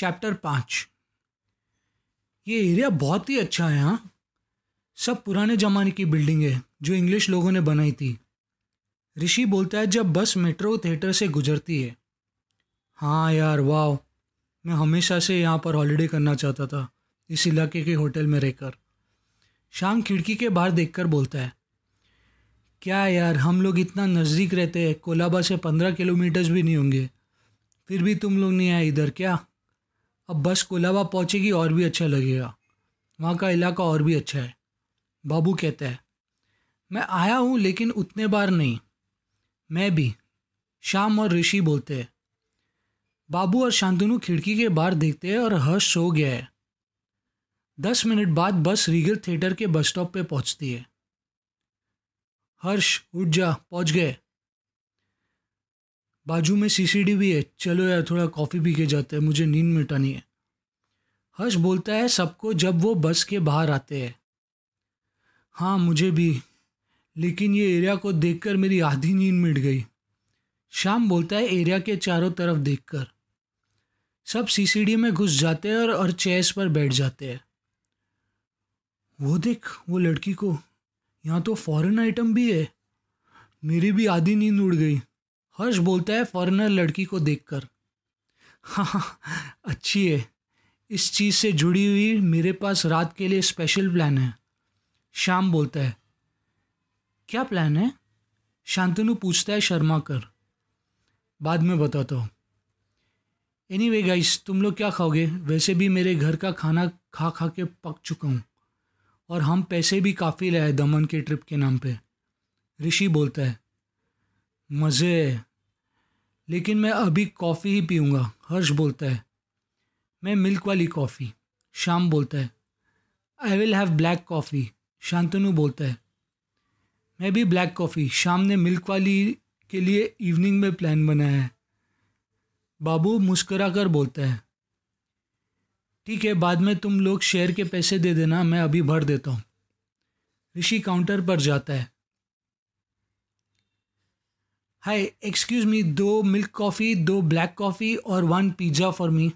Chapter पाँच। ये area बहुत ही अच्छा है हाँ। सब पुराने ज़माने की बिल्डिंग है, जो इंग्लिश लोगों ने बनाई थी। ऋषि बोलता है, जब बस मेट्रो थिएटर से गुजरती है। हाँ यार वाह मैं हमेशा से यहाँ पर हॉलिडे करना चाहता था, इस इलाके के होटल में रहकर। शाम खिड़की के बाहर देखकर बोलता है, क्या यार, हम लोग इतना नज़दीक रहते हैं, कोलाबा से पंद्रह किलोमीटर्स भी नहीं होंगे। फिर भी तुम लोग नहीं आए इधर, क्या? अब बस कोलाबा पहुँचेगी और भी अच्छा लगेगा। वहाँ का इलाका और भी अच्छा है। बाबू कहता है, मैं आया हूँ लेकिन उतने बार नहीं। मैं भी। शाम और ऋषि बोलते हैं। बाबू और शांतनु खिड़की के बाहर देखते हैं और हर्ष सो गया है। दस मिनट बाद बस रीगल थिएटर के बस स्टॉप पे पहुँचती है। हर्ष, उठ जा, पहुँच गए। बाजू में सीसीडी भी है। चलो यार थोड़ा कॉफ़ी पी के जाते हैं। मुझे नींद मिटानी है। हर्ष बोलता है सबको जब वो बस के बाहर आते हैं। हाँ मुझे भी। लेकिन ये एरिया को देखकर मेरी आधी नींद मिट गई। शाम बोलता है एरिया के चारों तरफ़ देखकर। सब सीसीडी में घुस जाते हैं और, और चेयर्स पर बैठ जाते हैं। वो देख वो लड़की को। यहाँ तो फॉरेन आइटम भी है। मेरी भी आधी नींद उड़ गई। हर्ष बोलता है फॉरेनर लड़की को देखकर। हाँ हाँ अच्छी है। इस चीज़ से जुड़ी हुई मेरे पास रात के लिए स्पेशल प्लान है। शाम बोलता है, क्या प्लान है? शांतनु पूछता है शर्मा कर। बाद में बताता हूँ। एनी वे गाइस तुम लोग क्या खाओगे? वैसे भी मेरे घर का खाना खा खा के पक चुका हूँ। और हम पैसे भी काफ़ी लाए दमन के ट्रिप के नाम पे। ऋषि बोलता है, मज़े लेकिन मैं अभी कॉफ़ी ही पीऊँगा, हर्ष बोलता है। मैं मिल्क वाली कॉफ़ी शाम बोलता है। I will have black coffee Shantanu बोलता है। मैं भी ब्लैक कॉफ़ी शाम ने मिल्क वाली के लिए इवनिंग में प्लान बनाया है। बाबू मुस्करा कर बोलता है। ठीक है, बाद में तुम लोग शेयर के पैसे दे देना, मैं अभी भर देता हूँ। ऋषि काउंटर पर जाता है। हाय एक्सक्यूज़ मी दो मिल्क कॉफ़ी दो ब्लैक कॉफ़ी और वन पिज़्ज़ा फॉर मी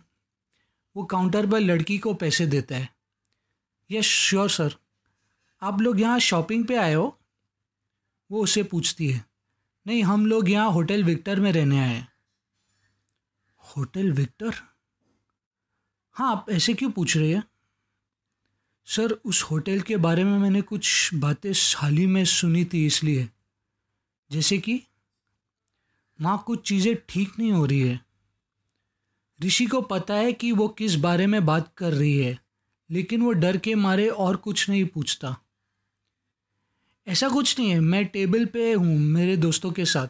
वो काउंटर पर लड़की को पैसे देता है। यस श्योर सर आप लोग यहाँ शॉपिंग पे आए हो? वो उसे पूछती है। नहीं, हम लोग यहाँ होटल विक्टर में रहने आए हैं। Hotel Victor? हाँ आप ऐसे क्यों पूछ रहे हैं? सर, उस होटल के बारे में मैंने कुछ बातें हाल ही में सुनी थी इसलिए। जैसे कि? वहाँ कुछ चीज़ें ठीक नहीं हो रही है। ऋषि को पता है कि वो किस बारे में बात कर रही है, लेकिन वो डर के मारे और कुछ नहीं पूछता। ऐसा कुछ नहीं है, मैं टेबल पे हूँ मेरे दोस्तों के साथ।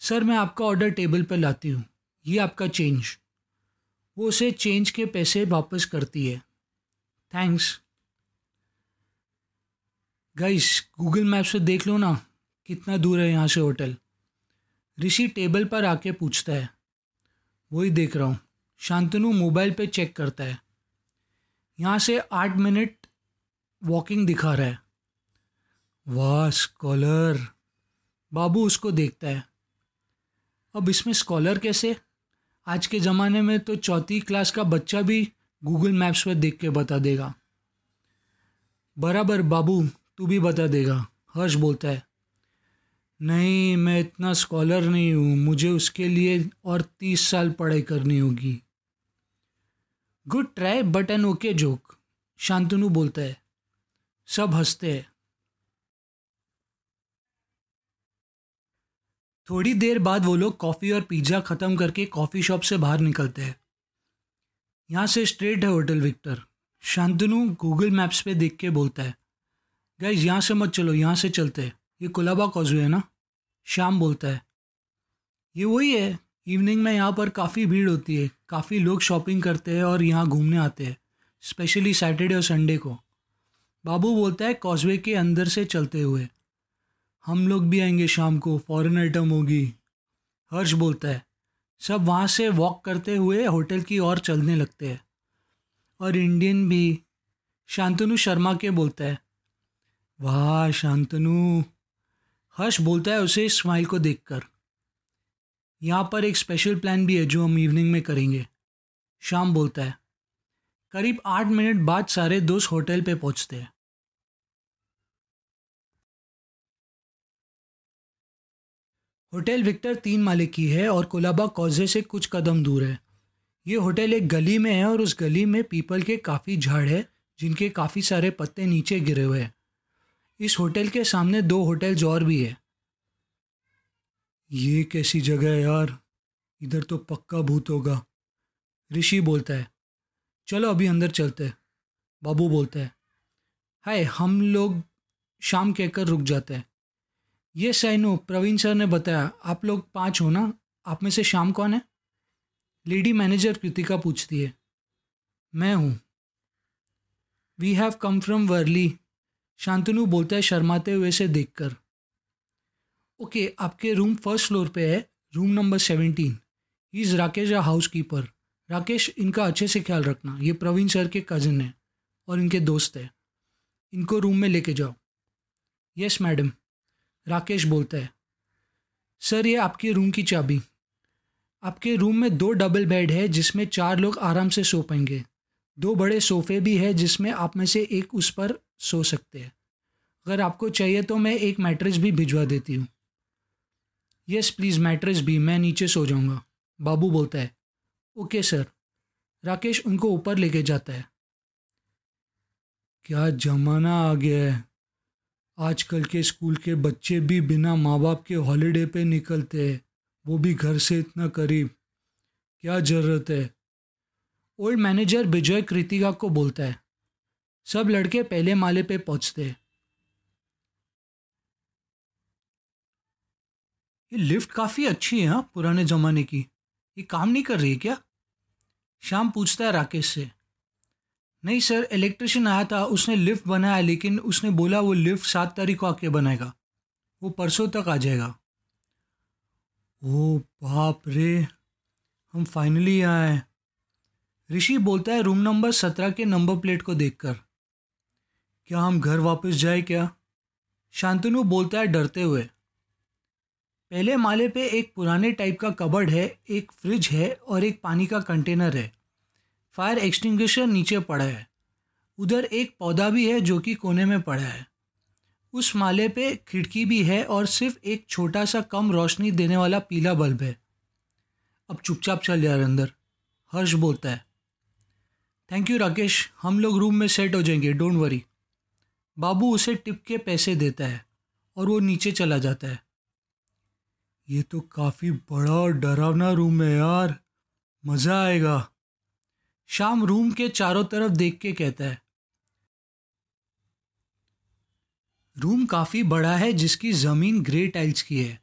सर, मैं आपका ऑर्डर टेबल पर लाती हूँ। ये आपका चेंज वो उसे चेंज के पैसे वापस करती है। थैंक्स गाइस गूगल मैप से देख लो ना, कितना दूर है यहाँ से होटल। ऋषि टेबल पर आके पूछता है, वही देख रहा हूँ, शांतनु मोबाइल पे चेक करता है। यहाँ से आठ मिनट वॉकिंग दिखा रहा है। वाह स्कॉलर बाबू उसको देखता है। अब इसमें स्कॉलर कैसे? आज के ज़माने में तो चौथी क्लास का बच्चा भी गूगल मैप्स पर देख के बता देगा। बराबर, बाबू, तू भी बता देगा, हर्ष बोलता है। नहीं, मैं इतना स्कॉलर नहीं हूँ। मुझे उसके लिए और तीस साल पढ़ाई करनी होगी। Good try but an okay joke Shantanu बोलता है। सब हँसते हैं। थोड़ी देर बाद वो लोग कॉफ़ी और पिज़्ज़ा ख़त्म करके कॉफ़ी शॉप से बाहर निकलते हैं। यहाँ से स्ट्रेट है hotel Victor Shantanu Google maps पे देख के बोलता है। गाइज़ यहाँ से मत चलो, यहाँ से चलते हैं। ये कुलाबा कॉजवे है ना? शाम बोलता है। ये वही है इवनिंग में यहाँ पर काफ़ी भीड़ होती है, काफ़ी लोग शॉपिंग करते हैं और यहाँ घूमने आते हैं स्पेशली सैटरडे और संडे को। बाबू बोलता है, कॉजवे के अंदर से चलते हुए, हम लोग भी आएँगे शाम को फॉरेन आइटम होगी। हर्ष बोलता है, सब वहाँ से वॉक करते हुए होटल की ओर चलने लगते हैं। और इंडियन भी, शांतनु शर्मा के, बोलता है। वाह, शांतनु हर्ष बोलता है उसे स्माइल को देखकर। यहाँ पर एक स्पेशल प्लान भी है जो हम इवनिंग में करेंगे। शाम बोलता है। करीब आठ मिनट बाद सारे दोस्त होटल पे पहुँचते हैं। होटल विक्टर तीन माले की है और कोलाबा कौजे से कुछ कदम दूर है। ये होटल एक गली में है और उस गली में पीपल के काफ़ी झाड़ है, जिनके काफ़ी सारे पत्ते नीचे गिरे हुए हैं। इस होटल के सामने दो होटल्स और भी है। ये कैसी जगह है यार? इधर तो पक्का भूत होगा। ऋषि बोलता है, चलो अभी अंदर चलते हैं। बाबू बोलता है, हाय, हम लोग शाम कहकर रुक जाते हैं। ये सैनो प्रवीण सर ने बताया, आप लोग पाँच हो ना? आप में से शाम कौन है? लेडी मैनेजर कृतिका पूछती है। मैं हूँ। We have come from Worli Shantanu बोलता है शर्माते हुए से देखकर। ओके okay, आपके रूम फ़र्स्ट फ्लोर पे है room number seventeen is Rakesh a housekeeper Rakesh इनका अच्छे से ख्याल रखना। ये प्रवीण सर के कज़न हैं और इनके दोस्त हैं। इनको रूम में लेके जाओ। यस मैडम राकेश बोलता है सर ये आपके रूम की चाबी। आपके रूम में दो डबल बेड है जिसमें चार लोग आराम से सो पाएँगे। दो बड़े सोफ़े भी है जिसमें आप में से एक उस पर सो सकते हैं। अगर आपको चाहिए तो मैं एक मैट्रेस भी भिजवा देती हूँ। यस प्लीज़ मैट्रेस भी, मैं नीचे सो जाऊँगा। बाबू बोलता है ओके सर राकेश उनको ऊपर लेके जाता है। क्या ज़माना आ गया है। आजकल के स्कूल के बच्चे भी बिना माँ बाप के हॉलीडे पे निकलते हैं। वो भी घर से इतना करीब। क्या ज़रूरत है? ओल्ड मैनेजर विजय कृतिका को बोलता है सब लड़के पहले माले पे पहुँचते हैं। ये लिफ्ट काफ़ी अच्छी है हाँ पुराने ज़माने की। ये काम नहीं कर रही है क्या? शाम पूछता है राकेश से। नहीं सर इलेक्ट्रिशियन आया था, उसने लिफ्ट बनाया, लेकिन उसने बोला वो लिफ्ट सात तारीख को आके बनाएगा। वो परसों तक आ जाएगा। ओ बाप रे, हम फाइनली आए ऋषि बोलता है रूम नंबर सत्रह के नंबर प्लेट को देखकर। क्या हम घर वापस जाए क्या? शांतनु बोलता है डरते हुए। पहले माले पे एक पुराने टाइप का कबर्ड है, एक फ्रिज है और एक पानी का कंटेनर है। फायर एक्सटिंग्विशर नीचे पड़ा है। उधर एक पौधा भी है जो कि कोने में पड़ा है। उस माले पे खिड़की भी है और सिर्फ़ एक छोटा सा कम रोशनी देने वाला पीला बल्ब है। अब चुपचाप चल यार अंदर। हर्ष बोलता है। Thank you Rakesh. हम लोग रूम में सेट हो जाएँगे डोंट वरी बाबू उसे टिप के पैसे देता है और वो नीचे चला जाता है। ये तो काफ़ी बड़ा और डरावना रूम है यार। मज़ा आएगा। शाम रूम के चारों तरफ़ देख के कहता है। रूम काफ़ी बड़ा है, जिसकी ज़मीन ग्रे टाइल्स की है।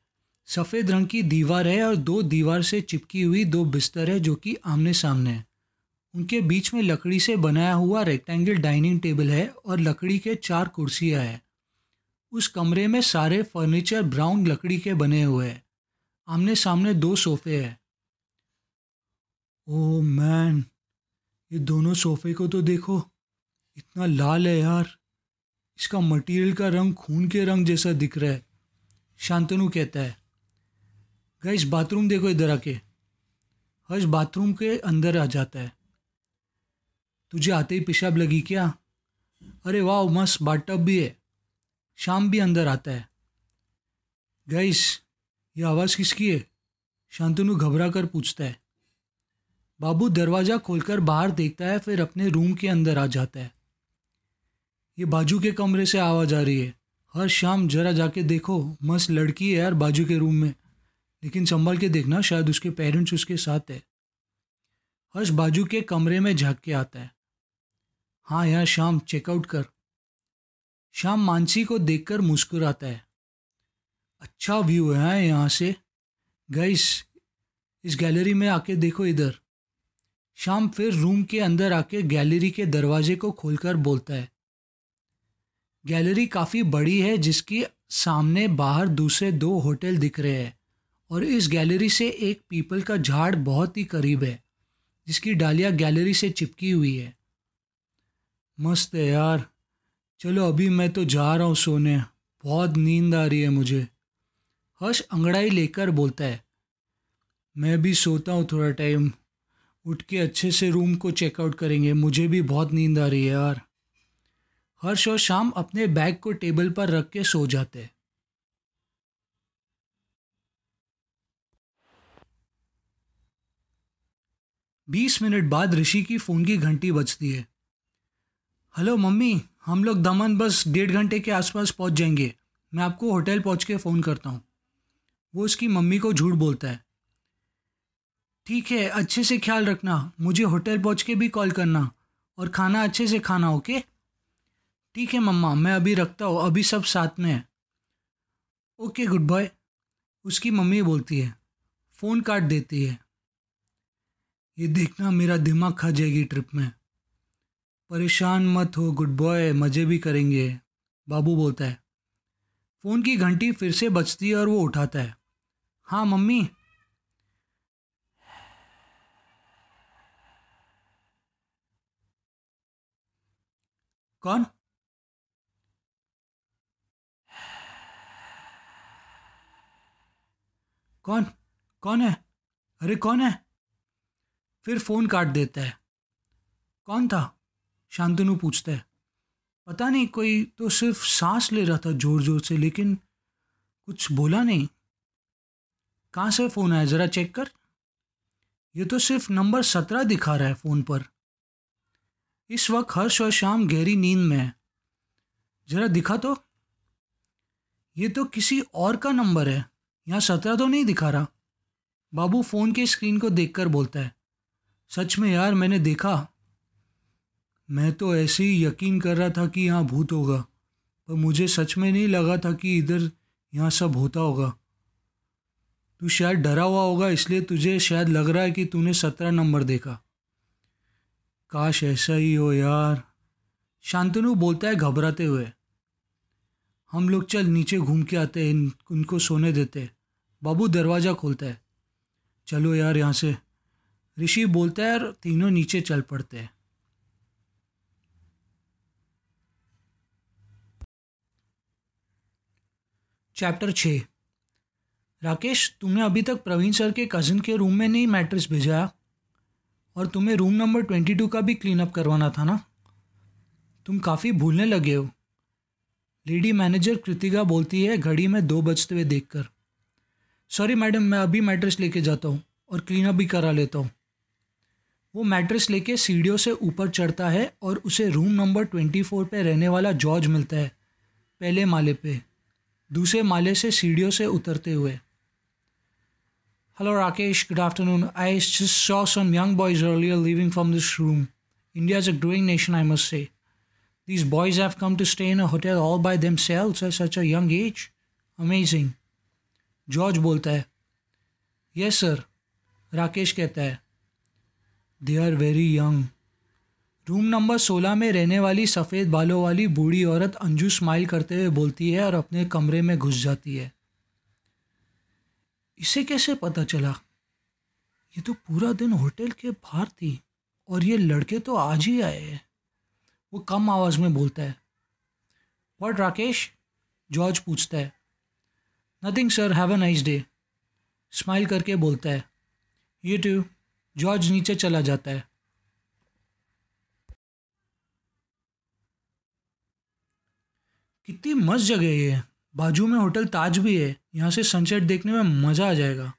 सफ़ेद रंग की दीवार है और दो दीवार से चिपकी हुई दो बिस्तर है जो कि आमने सामने है। उनके बीच में लकड़ी से बनाया हुआ रेक्टेंगल डाइनिंग टेबल है और लकड़ी के चार कुर्सियाँ हैं। उस कमरे में सारे फर्नीचर ब्राउन लकड़ी के बने हुए हैं। आमने सामने दो सोफे हैं। ओ मैन ये दोनों सोफे को तो देखो। इतना लाल है यार। इसका मटेरियल का रंग खून के रंग जैसा दिख रहा है। शांतनु कहता है, गैस बाथरूम देखो इधर आके। हर्ष बाथरूम के अंदर आ जाता है। तुझे आते ही पेशाब लगी क्या? अरे वाह, मस्त बाटअप भी है। शाम भी अंदर आता है। गैस ये आवाज़ किसकी है? शांतनु घबरा कर पूछता है। बाबू दरवाज़ा खोलकर बाहर देखता है, फिर अपने रूम के अंदर आ जाता है। ये बाजू के कमरे से आवाज़ आ रही है। हर शाम जरा जाके देखो, मस्त लड़की है यार बाजू के रूम में। लेकिन संभाल के देखना, शायद उसके पेरेंट्स उसके साथ है। हर्ष बाजू के कमरे में झाँक के आता है। हाँ यार, शाम चेकआउट कर। शाम मानसी को देखकर मुस्कुराता है। अच्छा व्यू है यहाँ से। गईस इस गैलरी में आके देखो इधर। शाम फिर रूम के अंदर आके गैलरी के दरवाजे को खोलकर बोलता है। गैलरी काफ़ी बड़ी है, जिसकी सामने बाहर दूसरे दो होटल दिख रहे हैं। और इस गैलरी से एक पीपल का झाड़ बहुत ही करीब है, जिसकी डालियाँ गैलरी से चिपकी हुई है। मस्त है यार। चलो, अभी मैं तो जा रहा हूँ सोने। बहुत नींद आ रही है मुझे। हर्ष अंगड़ाई लेकर बोलता है, मैं भी सोता हूँ थोड़ा टाइम। उठ के अच्छे से रूम को चेकआउट करेंगे। मुझे भी बहुत नींद आ रही है यार। हर्ष और शाम अपने बैग को टेबल पर रख के सो जाते हैं। बीस मिनट बाद ऋषि की फ़ोन की घंटी बजती है। हेलो मम्मी, हम लोग दमन बस डेढ़ घंटे के आसपास पहुँच जाएँगे। मैं आपको होटल पहुँच के फ़ोन करता हूँ। वो उसकी मम्मी को झूठ बोलता है। ठीक है, अच्छे से ख्याल रखना। मुझे होटल पहुँच के भी कॉल करना और खाना अच्छे से खाना, ओके? ठीक है, मम्मा, मैं अभी रखता हूँ। अभी सब साथ में है। Okay, good boy. उसकी मम्मी बोलती है। फ़ोन काट देती है। ये देखना, मेरा दिमाग खा जाएगी ट्रिप में। परेशान मत हो गुड बॉय मज़े भी करेंगे, बाबू बोलता है। फ़ोन की घंटी फिर से बजती है और वो उठाता है। हाँ मम्मी। कौन? कौन? कौन है? अरे, कौन है? फिर फ़ोन काट देता है। कौन था? शांतनु पूछता है, पता नहीं, कोई तो सिर्फ़ सांस ले रहा था ज़ोर ज़ोर से, लेकिन कुछ बोला नहीं। कहाँ से फ़ोन आया, ज़रा चेक कर। ये तो सिर्फ़ नंबर सत्रह दिखा रहा है फ़ोन पर। इस वक्त हर्ष और शाम गहरी नींद में है। ज़रा दिखा तो। ये तो किसी और का नंबर है, यहाँ सत्रह तो नहीं दिखा रहा। बाबू फ़ोन के स्क्रीन को देखकर बोलता है, सच में यार, मैंने देखा। मैं तो ऐसे ही यकीन कर रहा था कि यहाँ भूत होगा, पर मुझे सच में नहीं लगा था कि इधर यहाँ सब होता होगा। तू शायद डरा हुआ होगा, इसलिए तुझे शायद लग रहा है कि तूने सत्रह नंबर देखा। काश ऐसा ही हो यार। शांतनु बोलता है घबराते हुए। हम लोग चल नीचे घूम के आते हैं उनको सोने देते। बाबू दरवाज़ा खोलता है। चलो यार यहाँ से। ऋषि बोलता है और तीनों नीचे चल पड़ते हैं। चैप्टर छः राकेश तुमने अभी तक प्रवीण सर के कज़न के रूम में नहीं मैट्रेस भेजा? और तुम्हें रूम नंबर ट्वेंटी टू का भी क्लीन अप करवाना था ना? तुम काफ़ी भूलने लगे हो। लेडी मैनेजर कृतिका बोलती है, घड़ी में दो बजते हुए देखकर। सॉरी मैडम मैं अभी मैट्रेस लेके जाता हूँ और क्लीन अप भी करा लेता हूँ। वो मैट्रेस लेके सीढ़ियों से ऊपर चढ़ता है और उसे रूम नंबर ट्वेंटी फोर पर रहने वाला जॉर्ज मिलता है, पहले माले पे। दूसरे माले से सीढ़ियों से उतरते हुए। Hello Rakesh good afternoon I just saw some young boys earlier living from this room India is a growing nation I must say this boys have come to stay in a hotel all by themselves at such a young age amazing George बोलता है yes sir Rakesh कहता है they are very young room number सोलह में रहने वाली सफ़ेद बालों वाली बूढ़ी औरत अंजू स्माइल करते हुए बोलती है और अपने कमरे में घुस जाती है। इसे कैसे पता चला? ये तो पूरा दिन होटल के बाहर थी और ये लड़के तो आज ही आए हैं। वो कम आवाज़ में बोलता है। वॉट राकेश जॉर्ज पूछता है। Nothing sir have a nice day smile करके बोलता है। ये टू जॉर्ज नीचे चला जाता है। कितनी मस्त जगह है ये। बाजू में होटल ताज भी है। यहाँ से सनसेट देखने में मज़ा आ जाएगा।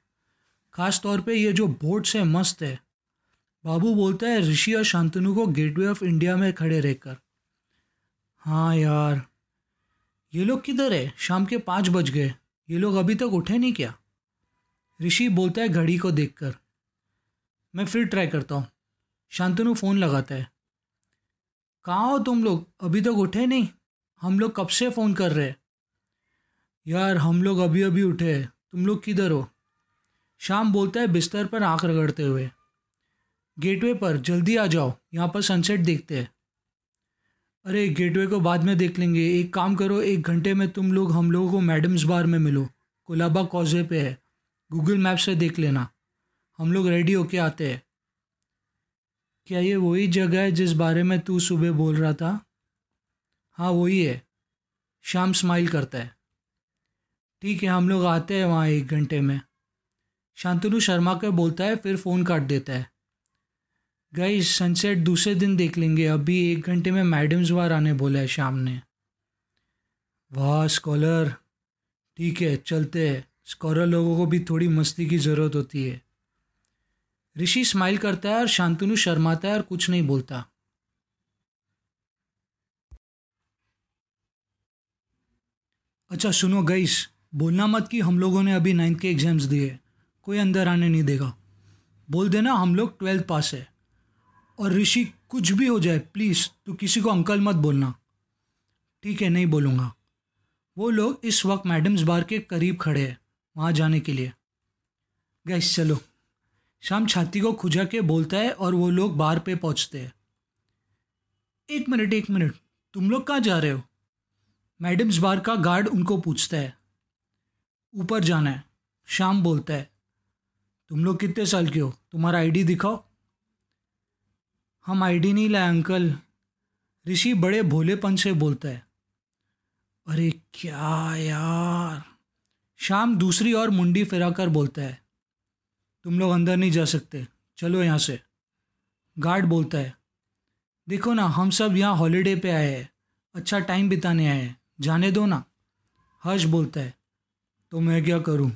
ख़ास तौर पे ये जो बोट्स है मस्त है। बाबू बोलता है, ऋषि और शांतनु को गेटवे ऑफ़ इंडिया में खड़े रहकर। हाँ यार। ये लोग किधर है? शाम के पाँच बज गए। ये लोग अभी तक उठे नहीं क्या? ऋषि बोलता है, घड़ी को देखकर। मैं फिर ट्राई करता हूँ। शांतनु फ़ोन लगाता है। कहाँ हो तुम लोग? अभी तक उठे नहीं? हम लोग कब से फ़ोन कर रहे यार, हम लोग अभी अभी उठे तुम लोग किधर हो? शाम बोलता है बिस्तर पर आँख रगड़ते हुए। गेटवे पर, जल्दी आ जाओ। यहाँ पर सनसेट देखते हैं। अरे, गेटवे को बाद में देख लेंगे। एक काम करो, एक घंटे में तुम लोग, हम लोगों को मैडम्स बार में मिलो। कोलाबा कॉजे पे है। गूगल मैप से देख लेना। हम लोग रेडी होके आते हैं। क्या ये वही जगह है जिस बारे में तू सुबह बोल रहा था? हाँ वही है। शाम स्माइल करता है। ठीक है, हम लोग आते हैं वहाँ एक घंटे में। शांतनु शर्मा कर बोलता है, फिर फ़ोन काट देता है। गई सनसेट दूसरे दिन देख लेंगे। अभी एक घंटे में मैडम्स बार आने बोला है शाम ने। वाह स्कॉलर ठीक है, चलते हैं। स्कॉलर लोगों को भी थोड़ी मस्ती की ज़रूरत होती है। ऋषि स्माइल करता है और शांतनु शर्माता है और कुछ नहीं बोलता। अच्छा सुनो गईस बोलना मत कि हम लोगों ने अभी नाइन्थ के एग्ज़ाम्स दिए। कोई अंदर आने नहीं देगा। बोल देना, हम लोग ट्वेल्थ पास है। और ऋषि, कुछ भी हो जाए प्लीज़ तो किसी को अंकल मत बोलना। ठीक है, नहीं बोलूँगा। वो लोग इस वक्त मैडम्स बार के करीब खड़े हैं, वहाँ जाने के लिए। गैस चलो। शाम छाती को खुजा के बोलता है और वो लोग बार पे पहुँचते हैं। एक मिनट एक मिनट। तुम लोग कहाँ जा रहे हो? मैडम्स बार का गार्ड उनको पूछता है। ऊपर जाना है, शाम बोलता है। तुम लोग कितने साल के हो? तुम्हारा आईडी दिखाओ। हम आईडी नहीं लाए, अंकल। ऋषि बड़े भोलेपन से बोलता है। अरे क्या यार। शाम दूसरी ओर मुंडी फिराकर बोलता है। तुम लोग अंदर नहीं जा सकते। चलो यहाँ से। गार्ड बोलता है। देखो ना, हम सब यहाँ हॉलीडे पे आए हैं। अच्छा टाइम बिताने आए हैं। जाने दो ना। हर्ष बोलता है तो मैं क्या करूँ?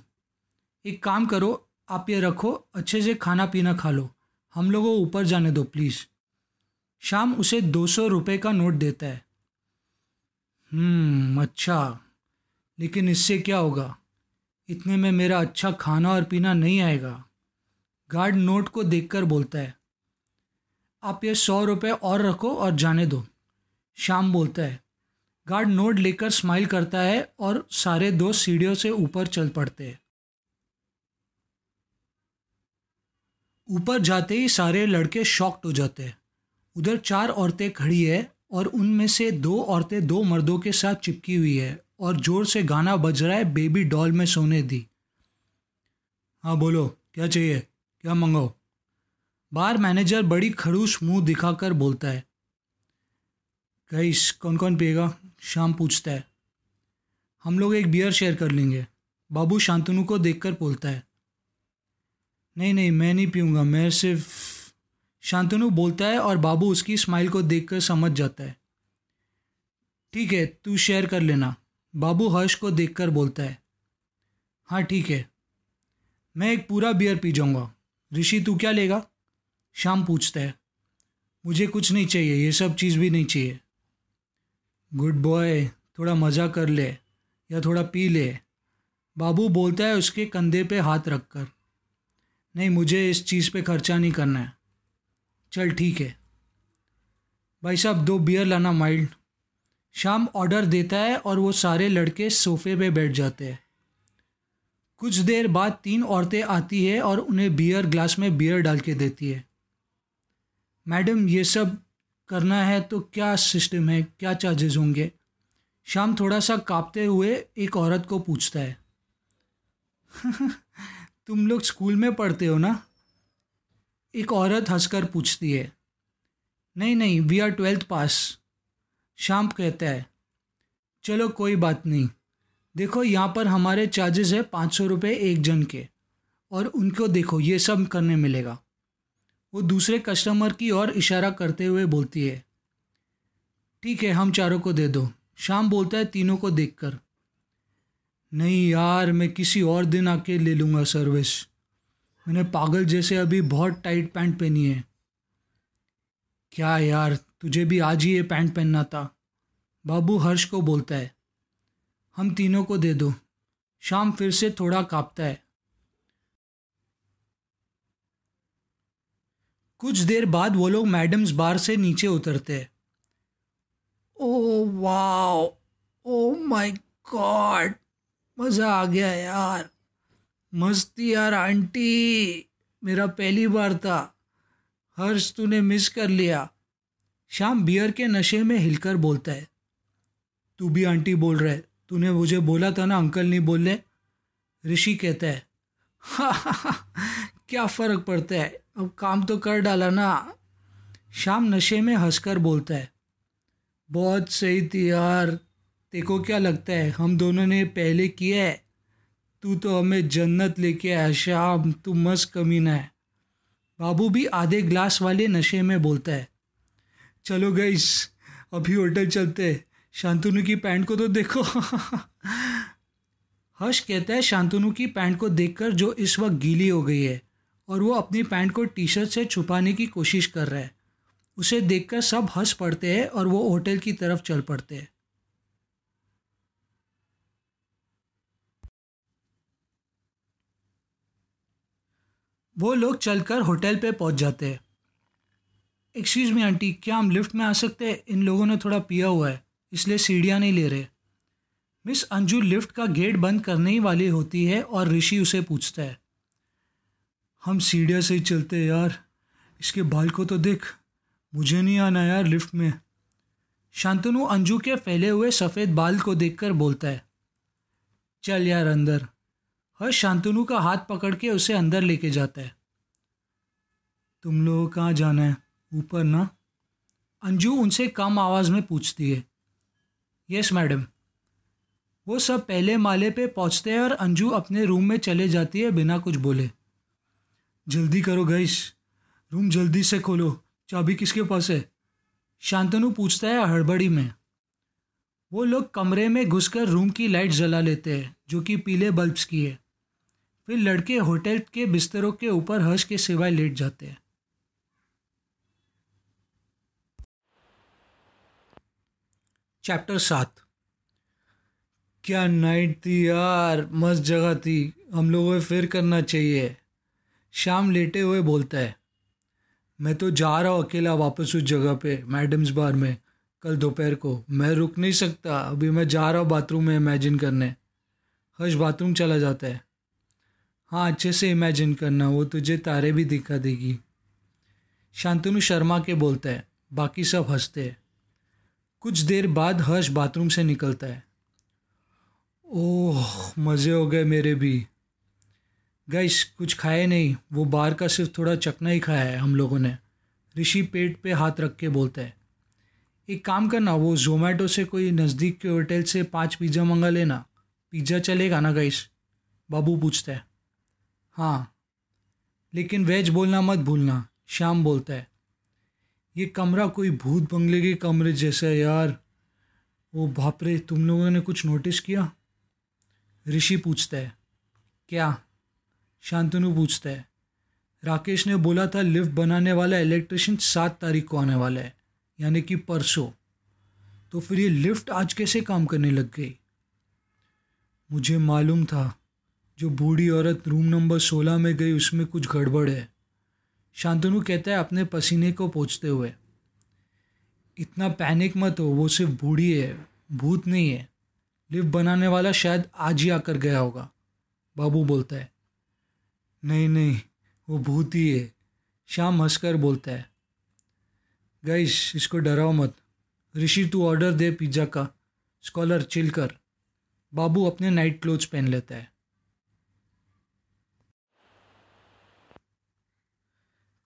एक काम करो, आप ये रखो, अच्छे से खाना पीना खा लो। हम लोगों को ऊपर जाने दो प्लीज़ शाम उसे दो सौ रुपये का नोट देता है। हम्म अच्छा। लेकिन इससे क्या होगा? इतने में मेरा अच्छा खाना और पीना नहीं आएगा। गार्ड नोट को देखकर बोलता है, आप ये सौ रुपये और रखो और जाने दो। शाम बोलता है गार्ड नोट लेकर स्माइल करता है और सारे दोस्त सीढ़ियों से ऊपर चल पड़ते हैं। ऊपर जाते ही सारे लड़के शॉक्ड हो जाते हैं। उधर चार औरतें खड़ी है और उनमें से दो औरतें दो मर्दों के साथ चिपकी हुई है और ज़ोर से गाना बज रहा है बेबी डॉल में सोने दी। हाँ बोलो, क्या चाहिए? क्या मंगाओ? बार मैनेजर बड़ी खड़ूस मुँह दिखाकर बोलता है। कईस कौन कौन पिएगा? शाम पूछता है। हम लोग एक बियर शेयर कर लेंगे। बाबू शांतनु को देखकर बोलता है। नहीं नहीं, मैं नहीं पीऊँगा, मैं सिर्फ़ शांतनु बोलता है और बाबू उसकी स्माइल को देखकर समझ जाता है। ठीक है, तू शेयर कर लेना। बाबू हर्ष को देखकर बोलता है। हाँ ठीक है। मैं एक पूरा बियर पी जाऊँगा। ऋषि, तू क्या लेगा? शाम पूछता है। मुझे कुछ नहीं चाहिए, ये सब चीज़ भी नहीं चाहिए। गुड बॉय, थोड़ा मज़ा कर ले या थोड़ा पी ले। बाबू बोलता है उसके कंधे पे हाथ रख कर नहीं, मुझे इस चीज़ पे खर्चा नहीं करना है। चल, ठीक है। भाई साहब, दो बियर लाना माइल्ड शाम ऑर्डर देता है और वो सारे लड़के सोफे पे बैठ जाते हैं। कुछ देर बाद तीन औरतें आती है और उन्हें बियर ग्लास में बियर डाल के देती है। मैडम, ये सब करना है तो क्या सिस्टम है, क्या चार्जेस होंगे? शाम थोड़ा सा कांपते हुए एक औरत को पूछता है। तुम लोग स्कूल में पढ़ते हो ना? एक औरत हंसकर पूछती है। नहीं नहीं वी आर ट्वेल्थ पास शाम कहता है, चलो कोई बात नहीं। देखो, यहाँ पर हमारे चार्जेस है पाँच सौ रुपये एक जन के। और उनको देखो, ये सब करने मिलेगा। वो दूसरे कस्टमर की ओर इशारा करते हुए बोलती है, ठीक है, हम चारों को दे दो। शाम बोलता है तीनों को देखकर, नहीं यार, मैं किसी और दिन आके ले लूँगा सर्विस मैंने पागल जैसे अभी बहुत टाइट पैंट पहनी है। क्या यार, तुझे भी आज ही ये पैंट पहनना था? बाबू हर्ष को बोलता है, हम तीनों को दे दो। शाम फिर से थोड़ा कांपता है। कुछ देर बाद वो लोग मैडम्स बार से नीचे उतरते हैं। Oh wow. Oh my God. मज़ा आ गया यार। मस्ती यार आंटी। मेरा पहली बार था। हर्ष तूने मिस कर लिया। शाम बियर के नशे में हिलकर बोलता है। तू भी आंटी बोल रहा है। तूने मुझे बोला था ना अंकल नहीं बोले ऋषि कहता है हा, हा, हा, क्या फ़र्क पड़ता है? अब काम तो कर डाला ना। शाम नशे में हंसकर बोलता है, बहुत सही थी यार तेको क्या लगता है, हम दोनों ने पहले किया है। तू तो हमें जन्नत लेके आया, शाम, तू मस्त कमीना है। बाबू भी आधे ग्लास वाले नशे में बोलता है, चलो गईस अभी होटल चलते शांतनु की पैंट को तो देखो। हर्ष कहता है, शांतनु की पैंट को देखकर जो इस वक्त गीली हो गई है और वो अपनी पैंट को टी शर्ट से छुपाने की कोशिश कर रहा है। उसे देखकर सब हंस पड़ते हैं और वो होटल की तरफ़ चल पड़ते हैं। वो लोग चलकर होटल पे पहुँच जाते हैं। एक्सक्यूज़ मी, आंटी, क्या हम लिफ्ट में आ सकते हैं? इन लोगों ने थोड़ा पिया हुआ है, इसलिए सीढ़ियाँ नहीं ले रहे मिस अंजू लिफ्ट का गेट बंद करने ही वाली होती है और ऋषि उसे पूछता है। हम सीढ़िया से ही चलते यार। इसके बाल को तो देख, मुझे नहीं आना यार लिफ्ट में। शांतनु अंजू के फैले हुए सफ़ेद बाल को देखकर बोलता है, चल यार अंदर। हर शांतनु का हाथ पकड़ के उसे अंदर लेके जाता है। तुम लोग कहाँ जाना है? ऊपर ना? अंजू उनसे कम आवाज़ में पूछती है। Yes madam. वो सब पहले माले पे पहुँचते हैं और अंजू अपने रूम में चले जाती है बिना कुछ बोले। जल्दी करो गईस रूम जल्दी से खोलो। चाबी किसके पास है? शांतनु पूछता है हड़बड़ी में। वो लोग कमरे में घुसकर रूम की लाइट जला लेते हैं, जो कि पीले बल्ब्स की है। फिर लड़के होटल के बिस्तरों के ऊपर हर्ष के सिवाय लेट जाते हैं। चैप्टर सात। क्या नाइट थी यार? मस्त जगह थी। हम लोगों को फिर करना चाहिए। शाम लेटे हुए बोलता है, मैं तो जा रहा हूँ अकेला वापस उस जगह पे, मैडम्स बार में, कल दोपहर को। मैं रुक नहीं सकता, अभी मैं जा रहा हूँ बाथरूम में इमेजिन करने। हर्ष बाथरूम चला जाता है। हाँ अच्छे से इमेजिन करना, वो तुझे तारे भी दिखा देगी। शांतनु शर्मा के बोलता है, बाकी सब हँसते हैं। कुछ देर बाद हर्ष बाथरूम से निकलता है। ओह, मज़े हो गए मेरे भी। गैस कुछ खाए नहीं। वो बाहर का सिर्फ़ थोड़ा चकना ही खाया है हम लोगों ने। ऋषि पेट पे हाथ रख के बोलता है। एक काम करना, वो जोमेटो से कोई नज़दीक के होटल से पाँच पिज़्ज़ा मंगा लेना। पिज़्ज़ा चलेगा ना गैस बाबू पूछता है। हाँ। लेकिन वेज बोलना मत भूलना, श्याम बोलता है। ये कमरा कोई भूत बंगले के कमरे जैसा है यार। वो बापरे तुम लोगों ने कुछ नोटिस किया? ऋषि पूछता है। क्या? शांतनु पूछता है, राकेश ने बोला था लिफ्ट बनाने वाला इलेक्ट्रिशियन सात तारीख को आने वाला है, यानी कि परसों। तो फिर ये लिफ्ट आज कैसे काम करने लग गई? मुझे मालूम था, जो बूढ़ी औरत रूम नंबर सोलह में गई, उसमें कुछ गड़बड़ है। शांतनु कहता है, अपने पसीने को पोछते हुए। इतना पैनिक मत हो, वो सिर्फ़ बूढ़ी है, भूत नहीं है। लिफ्ट बनाने वाला शायद आज ही आकर गया होगा, बाबू बोलता है। नहीं नहीं, वो भूत ही है। शाम हंसकर बोलता है गईस इसको डराओ मत। ऋषि, तू ऑर्डर दे पिज़्ज़ा का। स्कॉलर चिल कर। बाबू अपने नाइट क्लोथ्स पहन लेता है।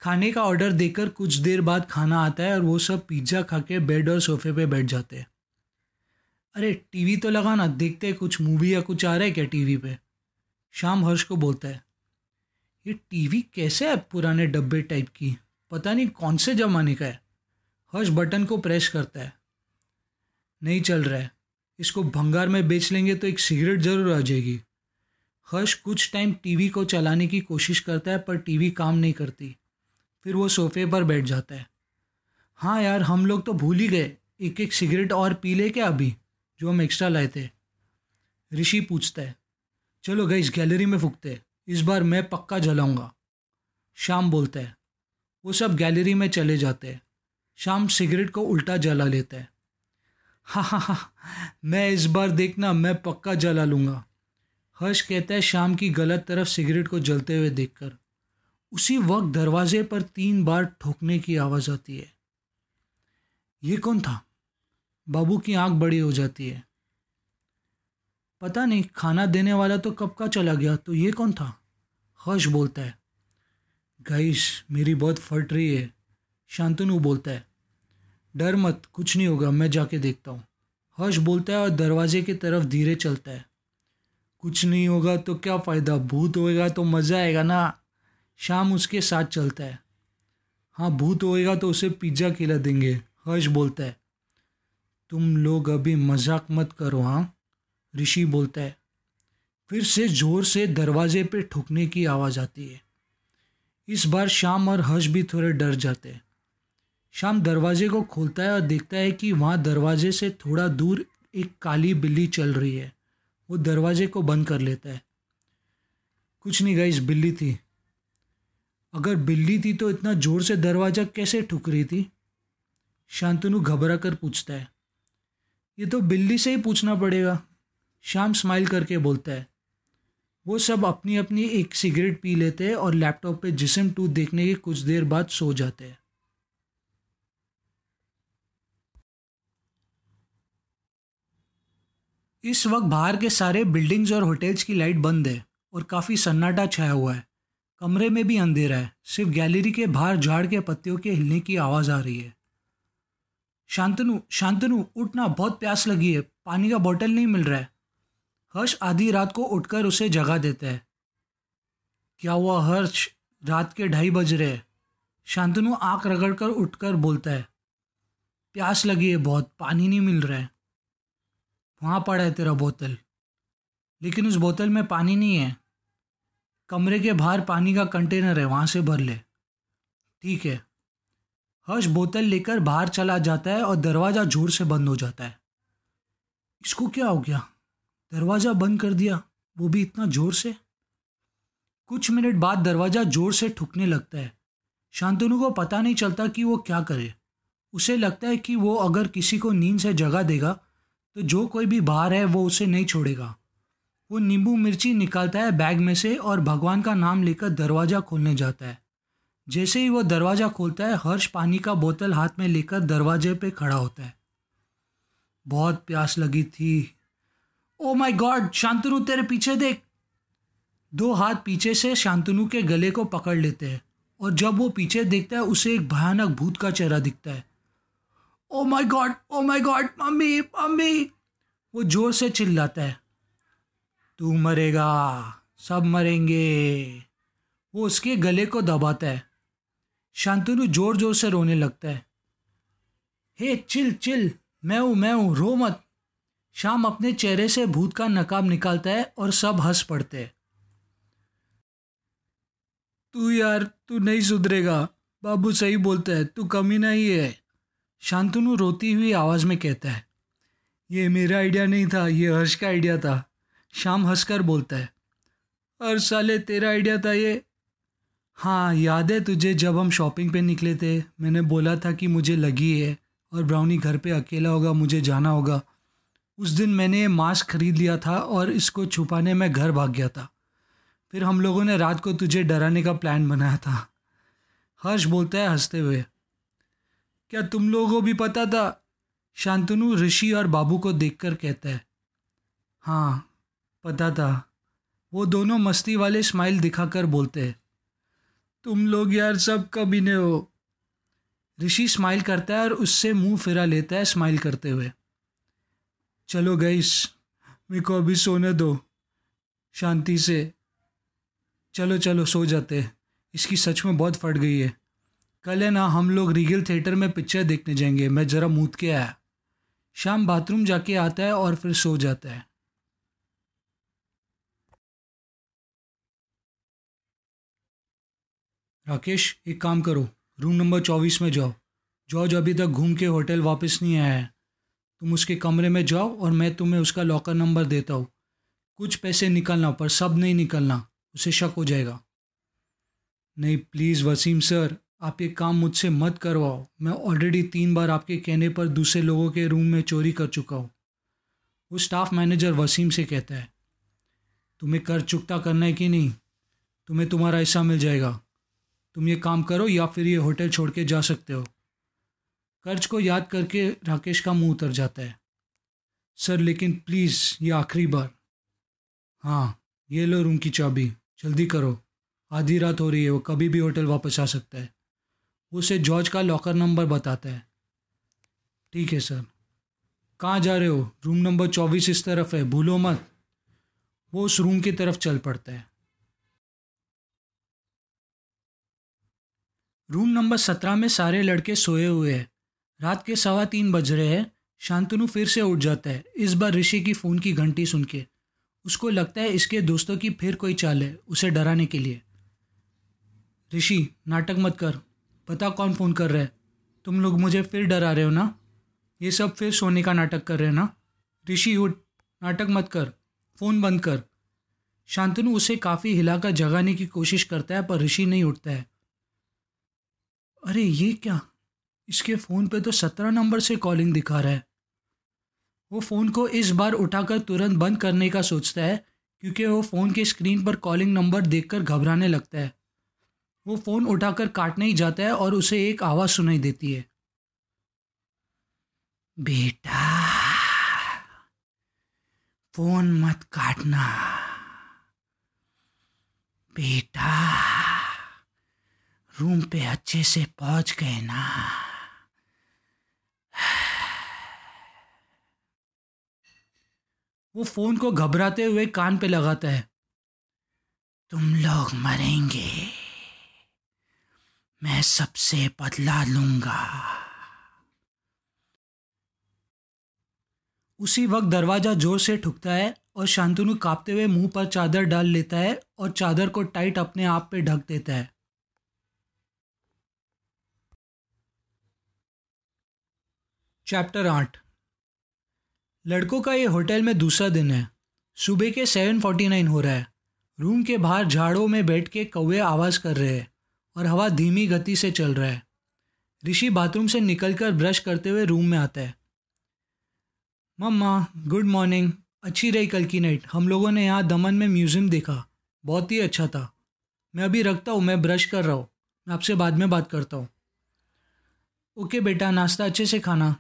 खाने का ऑर्डर देकर कुछ देर बाद खाना आता है और वो सब पिज़्ज़ा खा के बेड और सोफे पे बैठ जाते हैं। अरे टीवी तो लगा ना, देखते हैं कुछ मूवी या कुछ आ रहा है क्या टीवी पे? शाम हर्ष को बोलता है ये टीवी कैसे है पुराने डब्बे टाइप की? पता नहीं कौन से जमाने का है। हर्ष बटन को प्रेस करता है। नहीं चल रहा है। इसको भंगार में बेच लेंगे तो एक सिगरेट ज़रूर आ जाएगी। हर्ष कुछ टाइम टीवी को चलाने की कोशिश करता है, पर टीवी काम नहीं करती। फिर वो सोफे पर बैठ जाता है। हाँ यार, हम लोग तो भूल ही गए। एक एक सिगरेट और पी ले क्या अभी? जो हम एक्स्ट्रा लाए थे। ऋषि पूछता है। चलो गई गैलरी में फूकते इस बार मैं पक्का जलाऊँगा। शाम बोलता है। वो सब गैलरी में चले जाते हैं। शाम सिगरेट को उल्टा जला लेता है। हाँ हाँ हाँ मैं इस बार देखना, मैं पक्का जला लूँगा। हर्ष कहता है शाम की गलत तरफ़ सिगरेट को जलते हुए देखकर। उसी वक्त दरवाजे पर तीन बार ठोकने की आवाज़ आती है। ये कौन था? बाबू की आँख बड़ी हो जाती है। पता नहीं, खाना देने वाला तो कब का चला गया तो ये कौन था? हर्ष बोलता है गाइस मेरी बहुत फट रही है। शांतनु बोलता है, डर मत, कुछ नहीं होगा, मैं जाके देखता हूँ। हर्ष बोलता है और दरवाजे की तरफ़ धीरे चलता है, कुछ नहीं होगा तो क्या फ़ायदा, भूत होएगा तो मज़ा आएगा ना? शाम उसके साथ चलता है हाँ भूत होएगा तो उसे पिज़्ज़ा खिला देंगे। हर्ष बोलता है, तुम लोग अभी मज़ाक मत करो हाँ? ऋषि बोलता है फिर से ज़ोर से दरवाजे पे ठुकने की आवाज़ आती है। इस बार शाम और हर्ष भी थोड़े डर जाते हैं। शाम दरवाजे को खोलता है और देखता है कि वहाँ दरवाजे से थोड़ा दूर एक काली बिल्ली चल रही है। वो दरवाजे को बंद कर लेता है। कुछ नहीं गई बिल्ली थी। अगर बिल्ली थी तो इतना ज़ोर से दरवाज़ा कैसे ठुक रही थी? शांतनु घबरा कर पूछता है। ये तो बिल्ली से ही पूछना पड़ेगा। शाम स्माइल करके बोलता है। वो सब अपनी अपनी एक सिगरेट पी लेते हैं और लैपटॉप पे जिसम टू देखने के कुछ देर बाद सो जाते हैं। इस वक्त बाहर के सारे बिल्डिंग्स और होटल्स की लाइट बंद है और काफ़ी सन्नाटा छाया हुआ है। कमरे में भी अंधेरा है। सिर्फ़ गैलरी के बाहर झाड़ के पत्तियों के हिलने की आवाज़ आ रही है। शांतनु शांतनु, उठना, बहुत प्यास लगी है। पानी का बॉटल नहीं मिल रहा है। हर्ष आधी रात को उठकर उसे जगा देता है। क्या हुआ हर्ष? रात के ढाई बज रहे शांतनु आँख रगड़कर उठकर बोलता है, प्यास लगी है बहुत, पानी नहीं मिल रहा है। वहाँ पड़ा है तेरा बोतल। लेकिन उस बोतल में पानी नहीं है। कमरे के बाहर पानी का कंटेनर है, वहाँ से भर ले। ठीक है। हर्ष बोतल लेकर बाहर चला जाता है और दरवाज़ा ज़ोर से बंद हो जाता है। इसको क्या हो गया? दरवाज़ा बंद कर दिया, वो भी इतना ज़ोर से। कुछ मिनट बाद दरवाज़ा ज़ोर से ठुकने लगता है। शांतनु को पता नहीं चलता कि वो क्या करे। उसे लगता है कि वो अगर किसी को नींद से जगा देगा तो जो कोई भी बाहर है, वो उसे नहीं छोड़ेगा। वो नींबू मिर्ची निकालता है बैग में से और भगवान का नाम लेकर दरवाज़ा खोलने जाता है। जैसे ही वो दरवाज़ा खोलता है, हर्ष पानी का बोतल हाथ में लेकर दरवाजे पे खड़ा होता है। बहुत प्यास लगी थी ओ माय गॉड शांतनु, तेरे पीछे देख। दो हाथ पीछे से शांतनु के गले को पकड़ लेते हैं और जब वो पीछे देखता है, उसे एक भयानक भूत का चेहरा दिखता है। ओ my God oh my God mummy mummy. वो ज़ोर से चिल्लाता है। तू मरेगा, सब मरेंगे। वो उसके गले को दबाता है। शांतनु ज़ोर ज़ोर से रोने लगता है। हे, चिल चिल, मैं हूँ मैं हूँ, रो मत। शाम अपने चेहरे से भूत का नकाब निकालता है और सब हंस पड़ते हैं। तू यार, तू नहीं सुधरेगा। बाबू सही बोलता है, तू कमी नहीं है। शांतनु रोती हुई आवाज़ में कहता है, ये मेरा आइडिया नहीं था, ये हर्ष का आइडिया था। शाम हंसकर बोलता है, हर साले तेरा आइडिया था ये? हाँ याद है तुझे जब हम शॉपिंग पे निकले थे? मैंने बोला था कि मुझे लगी है और ब्राउनी घर पे अकेला होगा, मुझे जाना होगा। उस दिन मैंने ये मास्क खरीद लिया था और इसको छुपाने में घर भाग गया था। फिर हम लोगों ने रात को तुझे डराने का प्लान बनाया था। हर्ष बोलता है हँसते हुए। क्या तुम लोगों को भी पता था? शांतनु, ऋषि और बाबू को देखकर कहता है। हाँ पता था। वो दोनों मस्ती वाले स्माइल दिखाकर बोलते हैं। तुम लोग यार सब कभी ने हो। ऋषि स्माइल करता है और उससे मुँह फिरा लेता है स्माइल करते हुए। चलो गईस मेरे को अभी सोने दो, शांति से। चलो चलो, सो जाते इसकी सच में बहुत फट गई है। कल है ना, हम लोग रीगल थिएटर में पिक्चर देखने जाएँगे। मैं ज़रा मूत के आया। शाम बाथरूम जाके आता है और फिर सो जाता है। राकेश, एक काम करो। रूम नंबर चौबीस में जाओ। जॉर्ज अभी तक घूम के होटल वापस नहीं आया है। तुम उसके कमरे में जाओ और मैं तुम्हें उसका लॉकर नंबर देता हूँ। कुछ पैसे निकलना, पर सब नहीं निकलना, उसे शक हो जाएगा। नहीं प्लीज़ वसीम सर आप ये काम मुझसे मत करवाओ। मैं ऑलरेडी तीन बार आपके कहने पर दूसरे लोगों के रूम में चोरी कर चुका हूँ। वो स्टाफ मैनेजर वसीम से कहता है, तुम्हें कर चुकता करना है कि नहीं? तुम्हें तुम्हारा हिस्सा मिल जाएगा। तुम ये काम करो या फिर ये होटल छोड़ के जा सकते हो। कर्ज को याद करके राकेश का मुँह उतर जाता है। सर, लेकिन प्लीज़, ये आखिरी बार। हाँ ये लो रूम की चाबी। जल्दी करो। आधी रात हो रही है, वो कभी भी होटल वापस आ सकता है। उसे जॉर्ज का लॉकर नंबर बताता है। ठीक है, सर। कहाँ जा रहे हो? रूम नंबर चौबीस इस तरफ़ है, भूलो मत। वो उस रूम की तरफ़ चल पड़ता है। रूम नंबर सत्रह में सारे लड़के सोए हुए हैं। रात के सवा तीन बज रहे हैं। शांतनु फिर से उठ जाता है। इस बार ऋषि की फ़ोन की घंटी सुन के। उसको लगता है इसके दोस्तों की फिर कोई चाल है, उसे डराने के लिए। ऋषि, नाटक मत कर। पता कौन फ़ोन कर रहा है? तुम लोग मुझे फिर डरा रहे हो ना? ये सब फिर सोने का नाटक कर रहे हैं ना? ऋषि, उठ। नाटक मत कर। फ़ोन बंद कर। शांतनु उसे काफ़ी हिलाकर जगाने की कोशिश करता है, पर ऋषि नहीं उठता है। अरे, ये क्या? इसके फ़ोन पे तो सत्रह नंबर से कॉलिंग दिखा रहा है। वो फ़ोन को इस बार उठाकर तुरंत बंद करने का सोचता है, क्योंकि वो फ़ोन के स्क्रीन पर कॉलिंग नंबर देखकर घबराने लगता है। वो फ़ोन उठाकर काटने ही जाता है और उसे एक आवाज़ सुनाई देती है। बेटा, फ़ोन मत काटना। बेटा, रूम पे अच्छे से पहुँच गए ना। वो फ़ोन को घबराते हुए कान पे लगाता है। तुम लोग मरेंगे। मैं सबसे बदला लूँगा। उसी वक्त दरवाज़ा ज़ोर से ठुकता है और शांतनु कांपते हुए मुँह पर चादर डाल लेता है और चादर को टाइट अपने आप पे ढक देता है। चैप्टर आठ। लड़कों का ये होटल में दूसरा दिन है। सुबह के सेवन फोर्टी नाइन हो रहा है। रूम के बाहर झाड़ों में बैठ के कौवे आवाज़ कर रहे हैं और हवा धीमी गति से चल रहा है। ऋषि बाथरूम से निकलकर ब्रश करते हुए रूम में आता है। Mama, good morning. अच्छी रही कल की नाइट हम लोगों ने यहाँ दमन में म्यूज़ियम देखा। बहुत ही अच्छा था। मैं अभी रखता हूँ, मैं ब्रश कर रहा हूँ। मैं आपसे बाद में बात करता हूँ। ओके बेटा, नाश्ता अच्छे से खाना।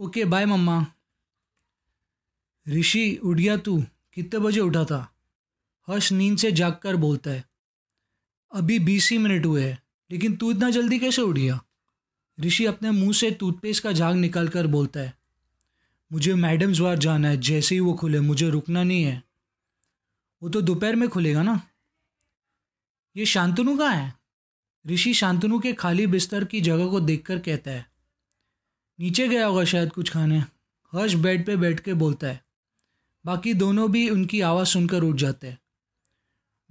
ओके बाय मम्मा। ऋषि उठ गया तू, कितने बजे उठा था? हर्ष, नींद से जाग कर बोलता है। अभी बीस ही मिनट हुए हैं, लेकिन तू इतना जल्दी कैसे उठ गया ऋषि अपने मुँह से टूथपेस्ट का झाग निकाल कर बोलता है, मुझे मैडम्स बार जाना है, जैसे ही वो खुले, मुझे रुकना नहीं है। वो तो दोपहर में खुलेगा ना? ये शांतनु कहाँ है? ऋषि शांतनु के खाली बिस्तर की जगह को देखकर कहता है, नीचे गया होगा शायद कुछ खाने। हर्ष बेड पे बैठ के बोलता है बाकी दोनों भी उनकी आवाज़ सुनकर उठ जाते हैं।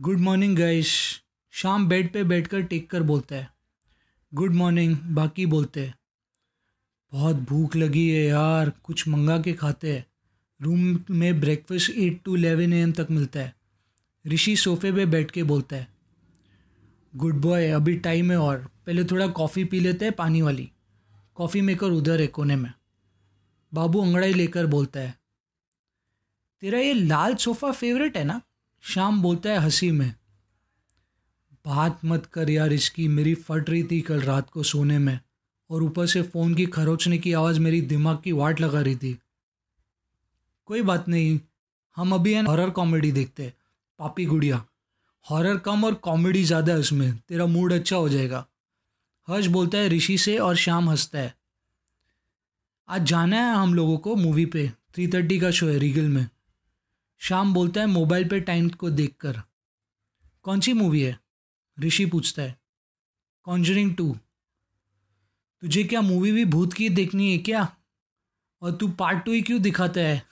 Good morning guys Sham bed पे बैठकर टेक कर बोलता है। गुड मॉर्निंग बाकी बोलते हैं। बहुत भूख लगी है यार, कुछ मंगा के खाते हैं। रूम में breakfast eight to eleven AM तक मिलता है। ऋषि सोफे पे बैठ के बोलता है। गुड बॉय अभी टाइम है और पहले थोड़ा कॉफ़ी पी लेते हैं, पानी वाली। कॉफ़ी मेकर उधर है कोने में। बाबू अंगड़ाई लेकर बोलता है। तेरा ये लाल सोफ़ा फेवरेट है ना? शाम बोलता है हँसी में। बात मत कर यार इसकी, मेरी फट रही थी कल रात को सोने में। और ऊपर से फ़ोन की खरोचने की आवाज़ मेरी दिमाग की वाट लगा रही थी। कोई बात नहीं, हम अभी है हॉरर कॉमेडी देखते हैं। पापी गुड़िया। हॉरर कम और कॉमेडी ज़्यादा है उसमें। तेरा मूड अच्छा हो जाएगा। हर्ष बोलता है ऋषि से और शाम हंसता है। आज जाना है हम लोगों को मूवी पे। थ्री थर्टी का शो है रीगल में। शाम बोलता है, मोबाइल पे टाइम को देखकर। कौन सी मूवी है? ऋषि पूछता है। कॉन्जरिंग टू तुझे क्या मूवी भी भूत की देखनी है क्या? और तू पार्ट टू ही क्यों दिखाता है?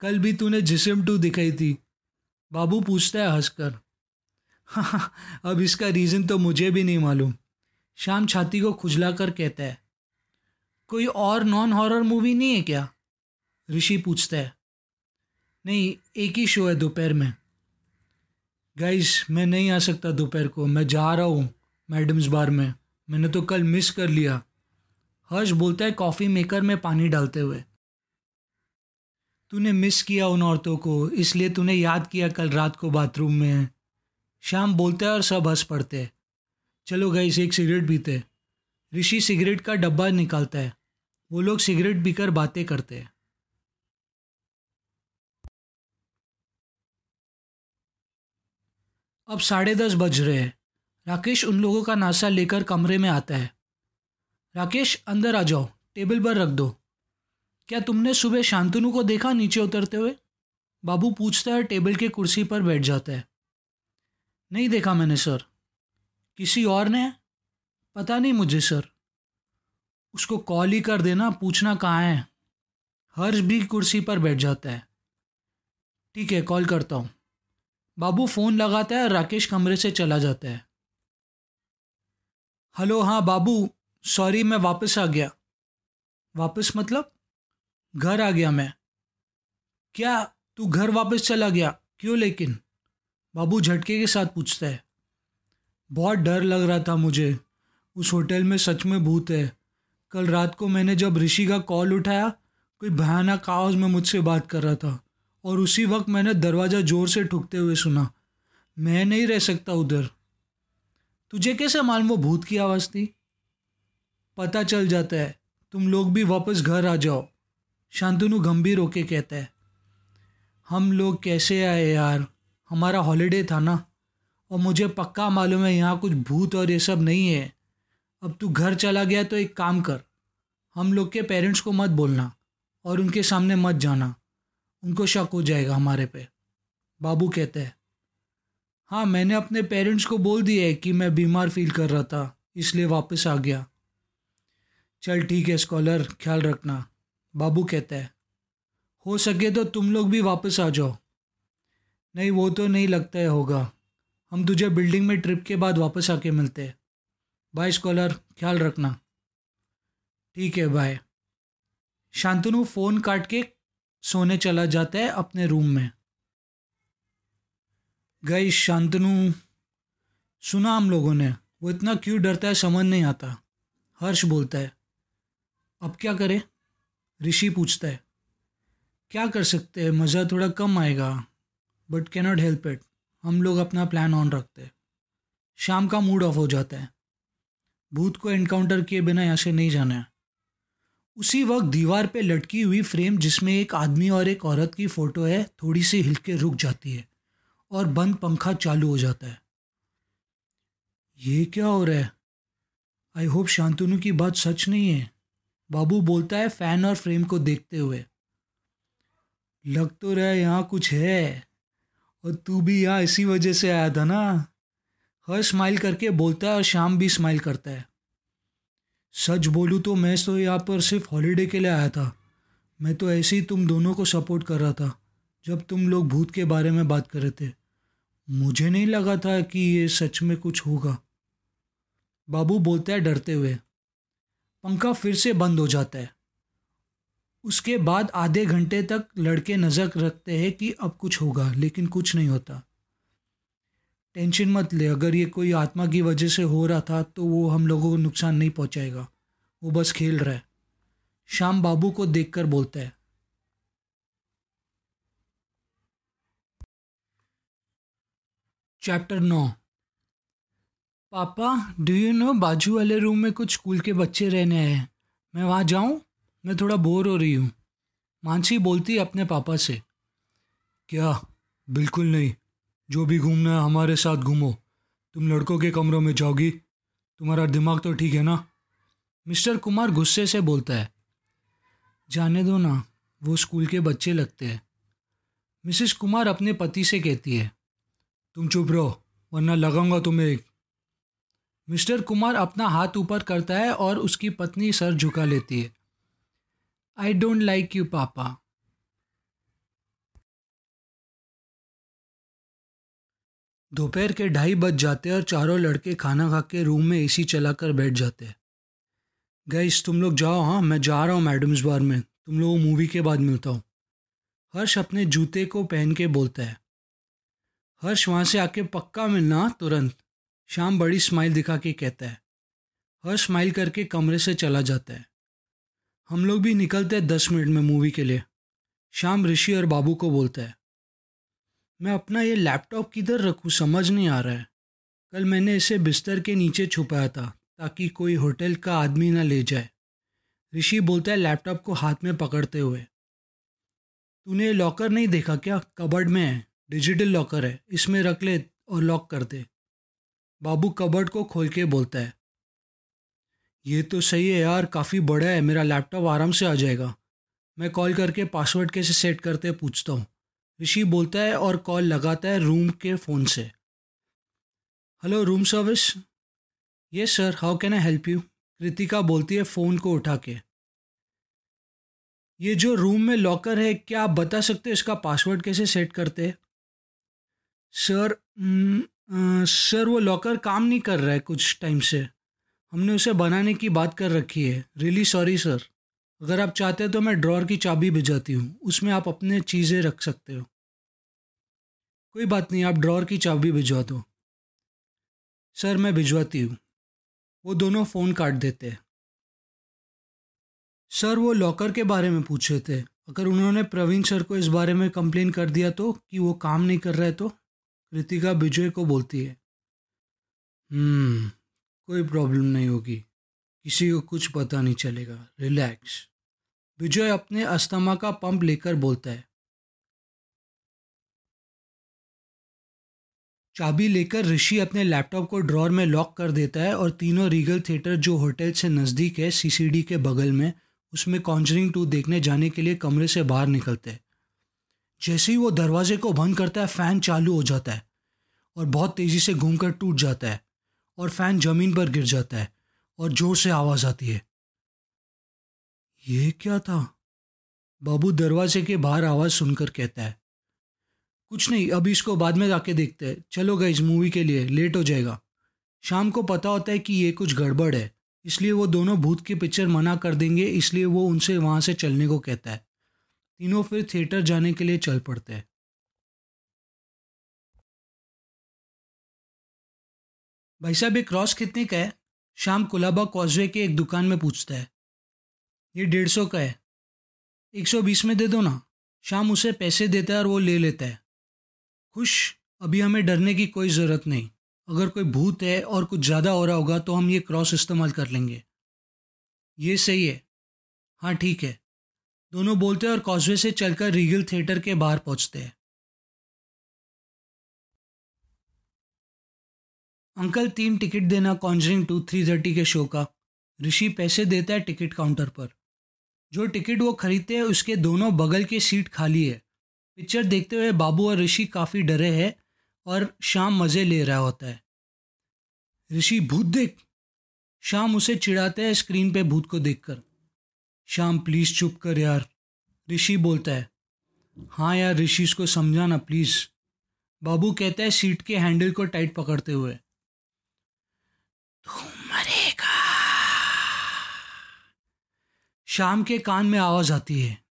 कल भी तूने जिसम टू दिखाई थी। बाबू पूछता है हंसकर। हाँ अब इसका रीज़न तो मुझे भी नहीं मालूम। शाम छाती को खुजला कर कहता है। कोई और नॉन हॉरर मूवी नहीं है क्या? ऋषि पूछता है। नहीं, एक ही शो है दोपहर में। गाइस मैं नहीं आ सकता दोपहर को। मैं जा रहा हूँ मैडम्स बार में। मैंने तो कल मिस कर लिया। हर्ष बोलता है कॉफ़ी मेकर में पानी डालते हुए। तूने मिस किया उन औरतों को। इसलिए तूने याद किया कल रात को बाथरूम में। शाम बोलता है और सब हंस पड़ते हैं। चलो गाइस एक सिगरेट पीते ऋषि सिगरेट का डब्बा निकालता है। वो लोग सिगरेट पीकर बातें करते हैं। अब साढ़े दस बज रहे हैं। राकेश उन लोगों का नाश्ता लेकर कमरे में आता है। राकेश, अंदर आ जाओ। टेबल पर रख दो। क्या तुमने सुबह शांतनु को देखा नीचे उतरते हुए? बाबू पूछता है टेबल के कुर्सी पर बैठ जाता है। नहीं देखा मैंने, सर। किसी और ने? पता नहीं मुझे, सर। उसको कॉल ही कर देना, पूछना कहाँ है। हर्ष भी कुर्सी पर बैठ जाता है। ठीक है, कॉल करता हूँ। बाबू फ़ोन लगाता है, राकेश कमरे से चला जाता है। हेलो हाँ बाबू, सॉरी, मैं वापस आ गया। वापस मतलब? घर आ गया मैं। क्या तू घर वापस चला गया? क्यों लेकिन? बाबू झटके के साथ पूछता है। बहुत डर लग रहा था मुझे। उस होटल में सच में भूत है। कल रात को मैंने जब ऋषि का कॉल उठाया, कोई भयानक आवाज़ में मुझसे बात कर रहा था। और उसी वक्त मैंने दरवाज़ा ज़ोर से ठुकते हुए सुना, मैं नहीं रह सकता उधर। तुझे कैसे मालूम वो भूत की आवाज़ थी? पता चल जाता है, तुम लोग भी वापस घर आ जाओ, शांतनु गंभीर होके कहता है। हम लोग कैसे आए यार? हमारा हॉलीडे था ना, और मुझे पक्का मालूम है यहाँ कुछ भूत और ये सब नहीं है। अब तू घर चला गया तो एक काम कर, हम लोग के पेरेंट्स को मत बोलना और उनके सामने मत जाना। उनको शक हो जाएगा हमारे पे। बाबू कहते हैं हाँ मैंने अपने पेरेंट्स को बोल दिया है कि मैं बीमार फील कर रहा था, इसलिए वापस आ गया। चल ठीक है स्कॉलर ख्याल रखना। बाबू कहता है, हो सके तो तुम लोग भी वापस आ जाओ। नहीं, वो तो नहीं लगता है होगा। हम तुझे बिल्डिंग में ट्रिप के बाद वापस आके मिलते हैं। बाय स्कॉलर ख्याल रखना। ठीक है बाय शांतनु फ़ोन काट के सोने चला जाता है अपने रूम में। गई शांतनु, सुना हम लोगों ने। वो इतना क्यों डरता है समझ नहीं आता। हर्ष बोलता है, अब क्या करें? ऋषि पूछता है, क्या कर सकते हैं? मज़ा थोड़ा कम आएगा बट कैनॉट हेल्प इट हम लोग अपना प्लान ऑन रखते हैं। शाम का मूड ऑफ़ हो जाता है। भूत को एनकाउंटर किए बिना यहाँ से नहीं जाना है। उसी वक्त दीवार पे लटकी हुई फ्रेम जिसमें एक आदमी और एक औरत की फ़ोटो है, थोड़ी सी हिल के रुक जाती है और बंद पंखा चालू हो जाता है। ये क्या हो रहा है? आई होप शांतनु की बात सच नहीं है। बाबू बोलता है फ़ैन और फ्रेम को देखते हुए। लग तो रहा है यहाँ कुछ है और तू भी यहाँ इसी वजह से आया था ना? हर स्माइल करके बोलता है और शाम भी स्माइल करता है। सच बोलूँ तो मैं तो यहाँ पर सिर्फ़ हॉलीडे के लिए आया था। मैं तो ऐसे ही तुम दोनों को सपोर्ट कर रहा था, जब तुम लोग भूत के बारे में बात कर रहे थे। मुझे नहीं लगा था कि ये सच में कुछ होगा। बाबू बोलता है डरते हुए, पंखा फिर से बंद हो जाता है। उसके बाद आधे घंटे तक लड़के नज़र रखते हैं कि अब कुछ होगा, लेकिन कुछ नहीं होता। टेंशन मत ले। अगर ये कोई आत्मा की वजह से हो रहा था तो वो हम लोगों को नुकसान नहीं पहुंचाएगा। वो बस खेल रहा है। शाम बाबू को देखकर बोलता है। चैप्टर नौ। पापा डू यू नो बाजू वाले रूम में कुछ स्कूल के बच्चे रहने आए हैं? मैं वहाँ जाऊँ? मैं थोड़ा बोर हो रही हूँ। मानसी बोलती अपने पापा से। क्या? बिल्कुल नहीं। जो भी घूमना है, हमारे साथ घूमो। तुम लड़कों के कमरों में जाओगी। तुम्हारा दिमाग तो ठीक है ना? मिस्टर कुमार गुस्से से बोलता है। जाने दो ना, वो स्कूल के बच्चे लगते हैं। मिसेस कुमार अपने पति से कहती है, तुम चुप रहो, वरना लगाऊँगा तुम्हें एक। मिस्टर कुमार अपना हाथ ऊपर करता है और उसकी पत्नी सर झुका लेती है। आई डोंट लाइक यू पापा। दोपहर के ढाई बज जाते हैं और चारों लड़के खाना खा के रूम में एसी चलाकर बैठ जाते हैं। गैस तुम लोग जाओ हाँ मैं जा रहा हूँ मैडम्स बार में। तुम लोग मूवी के बाद मिलता हूँ। हर्ष अपने जूते को पहन के बोलता है। हर्ष वहाँ से आके, पक्का मिलना? तुरंत। शाम बड़ी स्माइल दिखा के कहता है। हर्ष स्माइल करके कमरे से चला जाता है। हम लोग भी निकलते हैं दस मिनट में मूवी के लिए। शाम ऋषि और बाबू को बोलता है। मैं अपना ये लैपटॉप किधर रखूँ, समझ नहीं आ रहा है। कल मैंने इसे बिस्तर के नीचे छुपाया था, ताकि कोई होटल का आदमी ना ले जाए। ऋषि बोलता है लैपटॉप को हाथ में पकड़ते हुए। तूने लॉकर नहीं देखा क्या? कबर्ड में है, डिजिटल लॉकर है, इसमें रख ले और लॉक कर दे। बाबू कबर्ड को खोल के बोलता है। ये तो सही है यार, काफ़ी बड़ा है, मेरा लैपटॉप आराम से आ जाएगा। मैं कॉल करके पासवर्ड कैसे सेट करते पूछता हूँ। ऋषि बोलता है और कॉल लगाता है रूम के फ़ोन से। हेलो रूम सर्विस ये sir how can I help you Kritika बोलती है फ़ोन को उठा के। ये जो रूम में लॉकर है, क्या आप बता सकते हो इसका पासवर्ड कैसे सेट करते हैं? सर सर वो लॉकर काम नहीं कर रहा है कुछ टाइम से। हमने उसे बनाने की बात कर रखी है। रियली सॉरी सर अगर आप चाहते हैं तो मैं ड्रॉर की चाबी भिजाती हूँ। उसमें आप अपने चीज़ें रख सकते हो। कोई बात नहीं, आप ड्रॉर की चाबी भिजवा दो। सर, मैं भिजवाती हूँ। वो दोनों फ़ोन काट देते हैं। सर, वो लॉकर के बारे में पूछ थे। अगर उन्होंने प्रवीण सर को इस बारे में कंप्लेन कर दिया तो कि वो काम नहीं कर रहा तो? कृतिका विजय को बोलती है। हम्म कोई प्रॉब्लम नहीं होगी। किसी को कुछ पता नहीं चलेगा। रिलैक्स। विजय अपने अस्थमा का पंप लेकर बोलता है। चाबी लेकर ऋषि अपने लैपटॉप को ड्रॉर में लॉक कर देता है और तीनों रीगल थिएटर जो होटल से नज़दीक है सीसीडी के बगल में, उसमें कॉन्जरिंग टू देखने जाने के लिए कमरे से बाहर निकलते हैं। जैसे ही वो दरवाजे को बंद करता है फ़ैन चालू हो जाता है और बहुत तेज़ी से घूमकर टूट जाता है और फ़ैन ज़मीन पर गिर जाता है। और ज़ोर से आवाज़ आती है। ये क्या था? बाबू दरवाजे के बाहर आवाज़ सुनकर कहता है, कुछ नहीं, अभी इसको बाद में जाके देखते हैं। चलो गए इस मूवी के लिए लेट हो जाएगा। शाम को पता होता है कि ये कुछ गड़बड़ है, इसलिए वो दोनों भूत की पिक्चर मना कर देंगे, इसलिए वो उनसे वहाँ से चलने को कहता है। तीनों फिर थिएटर जाने के लिए चल पड़ते हैं। भाई साहब, ये क्रॉस कितने का है? शाम कोलाबा कॉजवे के एक दुकान में पूछता है। ये डेढ़ सौ का है। एक सौ बीस में दे दो ना। शाम उसे पैसे देता है और वो ले लेता है। खुश, अभी हमें डरने की कोई ज़रूरत नहीं। अगर कोई भूत है और कुछ ज़्यादा हो रहा होगा तो हम ये क्रॉस इस्तेमाल कर लेंगे। ये सही है। हाँ ठीक है। दोनों बोलते हैं और कॉजवे से चलकर रीगल थिएटर के बाहर पहुँचते हैं। अंकल तीन टिकट देना कॉन्जरिंग टू थ्री थर्टी के शो का। ऋषि पैसे देता है टिकट काउंटर पर। जो टिकट वो खरीदते हैं, उसके दोनों बगल के सीट खाली है। पिक्चर देखते हुए बाबू और ऋषि काफ़ी डरे हैं और शाम मज़े ले रहा होता है। ऋषि, भूत देख। शाम उसे चिढ़ाते हैं स्क्रीन पे भूत को देखकर। शाम प्लीज़ चुप कर यार। ऋषि बोलता है। हाँ यार, ऋषि, इसको समझाना प्लीज़ बाबू कहता है सीट के हैंडल को टाइट पकड़ते हुए। शाम के कान में आवाज़ आती है।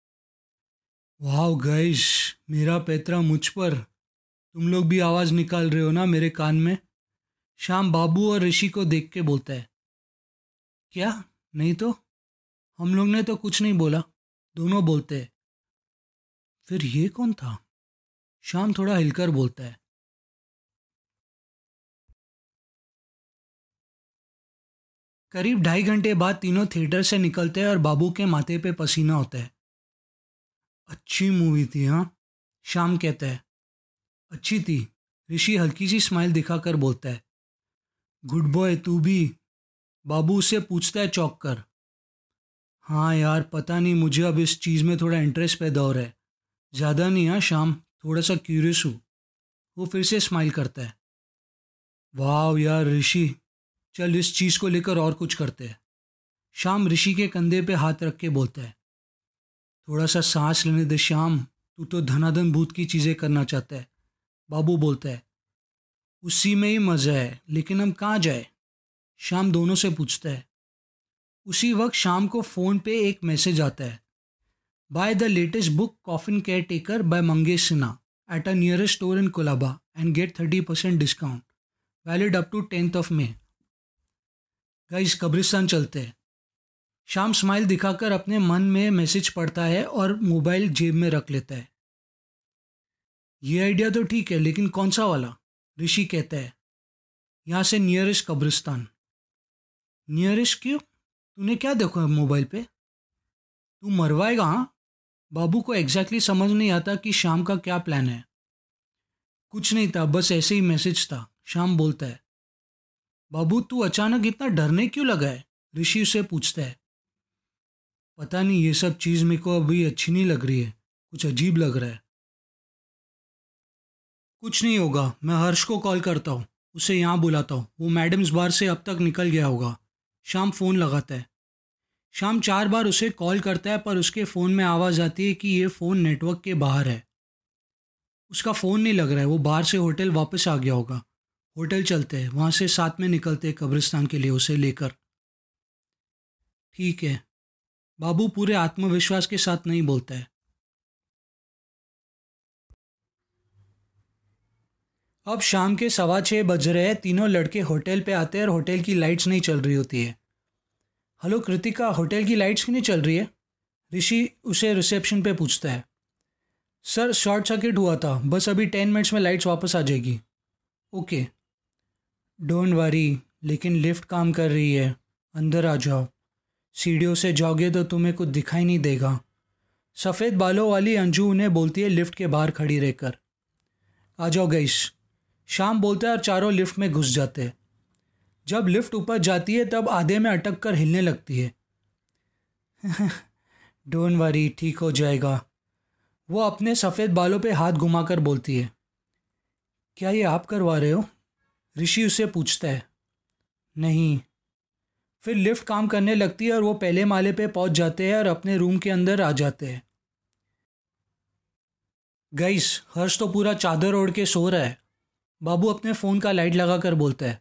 वाह गैश मेरा पैतरा मुझ पर। तुम लोग भी आवाज़ निकाल रहे हो ना मेरे कान में? शाम बाबू और ऋषि को देख के बोलता है। क्या? नहीं तो? हम लोग ने तो कुछ नहीं बोला। दोनों बोलते हैं। फिर ये कौन था? शाम थोड़ा हिलकर बोलता है। करीब ढाई घंटे बाद तीनों थिएटर से निकलते हैं और बाबू के माथे पे पसीना होता है। अच्छी मूवी थी हाँ। शाम कहता है, अच्छी थी। ऋषि हल्की सी स्माइल दिखाकर बोलता है गुड बॉय तू भी। बाबू उससे पूछता है चौक कर हाँ यार, पता नहीं, मुझे अब इस चीज़ में थोड़ा इंटरेस्ट पैदा हो रहा है। ज़्यादा नहीं हाँ शाम, थोड़ा सा क्यूरियस हूँ। वो फिर से स्माइल करता है वाह यार, ऋषि चल इस चीज़ को लेकर और कुछ करते हैं। शाम ऋषि के कंधे पे हाथ रख के बोलता है, थोड़ा सा सांस लेने दे श्याम, तू तो धनाधन भूत की चीज़ें करना चाहता है। बाबू बोलता है, उसी में ही मज़ा है, लेकिन हम कहाँ जाए? शाम दोनों से पूछता है, उसी वक्त शाम को फ़ोन पे एक मैसेज आता है, buy the latest book Coffin Caretaker by Mangesh Sinha, at a nearest store in Colaba, and get thirty percent discount, valid up to tenth of May. Guys कब्रिस्तान चलते हैं। शाम स्माइल दिखाकर अपने मन में मैसेज पढ़ता है और मोबाइल जेब में रख लेता है। ये आइडिया तो ठीक है, लेकिन कौन सा वाला? ऋषि कहता है, यहाँ से नियरेस्ट कब्रिस्तान। नियरेस्ट क्यों? तूने क्या देखो है मोबाइल पे? तू मरवाएगा हाँ? बाबू को एग्जैक्टली समझ नहीं आता कि शाम का क्या प्लान है। कुछ नहीं था, बस ऐसे ही मैसेज था। शाम बोलता है बाबू, तू अचानक इतना डरने क्यों लगा है? ऋषि उसे पूछता है। पता नहीं, ये सब चीज़ मेरे को अभी अच्छी नहीं लग रही है। कुछ अजीब लग रहा है। कुछ नहीं होगा। मैं हर्ष को कॉल करता हूँ। उसे यहाँ बुलाता हूँ। वो मैडम्स बार से अब तक निकल गया होगा। शाम फ़ोन लगाता है। शाम चार बार उसे कॉल करता है, पर उसके फ़ोन में आवाज़ आती है कि ये फ़ोन नेटवर्क के बाहर है। उसका फ़ोन नहीं लग रहा है। वो बाहर से होटल वापस आ गया होगा। होटल चलते हैं, वहाँ से साथ में निकलते कब्रिस्तान के लिए उसे लेकर। ठीक है। बाबू पूरे आत्मविश्वास के साथ नहीं बोलता है। अब शाम के सवा छः बज रहे हैं, तीनों लड़के होटल पे आते हैं और होटल की लाइट्स नहीं चल रही होती है। हेलो कृतिका, होटल की लाइट्स क्यों नहीं चल रही है? ऋषि उसे रिसेप्शन पे पूछता है। सर, शॉर्ट सर्किट हुआ था, बस अभी टेन मिनट्स में लाइट्स वापस आ जाएगी। ओके। डोंट वरी, लेकिन लिफ्ट काम कर रही है। अंदर आ जाओ। सीढ़ियों से जाओगे तो तुम्हें कुछ दिखाई नहीं देगा। सफ़ेद बालों वाली अंजू उन्हें बोलती है, लिफ्ट के बाहर खड़ी रहकर। आ जाओ गईस शाम बोलता है और चारों लिफ्ट में घुस जाते हैं। जब लिफ्ट ऊपर जाती है, तब आधे में अटक कर हिलने लगती है। डोंट वरी, ठीक हो जाएगा। वो अपने सफ़ेद बालों पे हाथ घुमाकर बोलती है, क्या ये आप करवा रहे हो? ऋषि उससे पूछता है, नहीं। फिर लिफ्ट काम करने लगती है और वो पहले माले पे पहुँच जाते हैं और अपने रूम के अंदर आ जाते हैं। गईस, हर्ष तो पूरा चादर ओढ़ के सो रहा है। बाबू अपने फ़ोन का लाइट लगा कर बोलता है,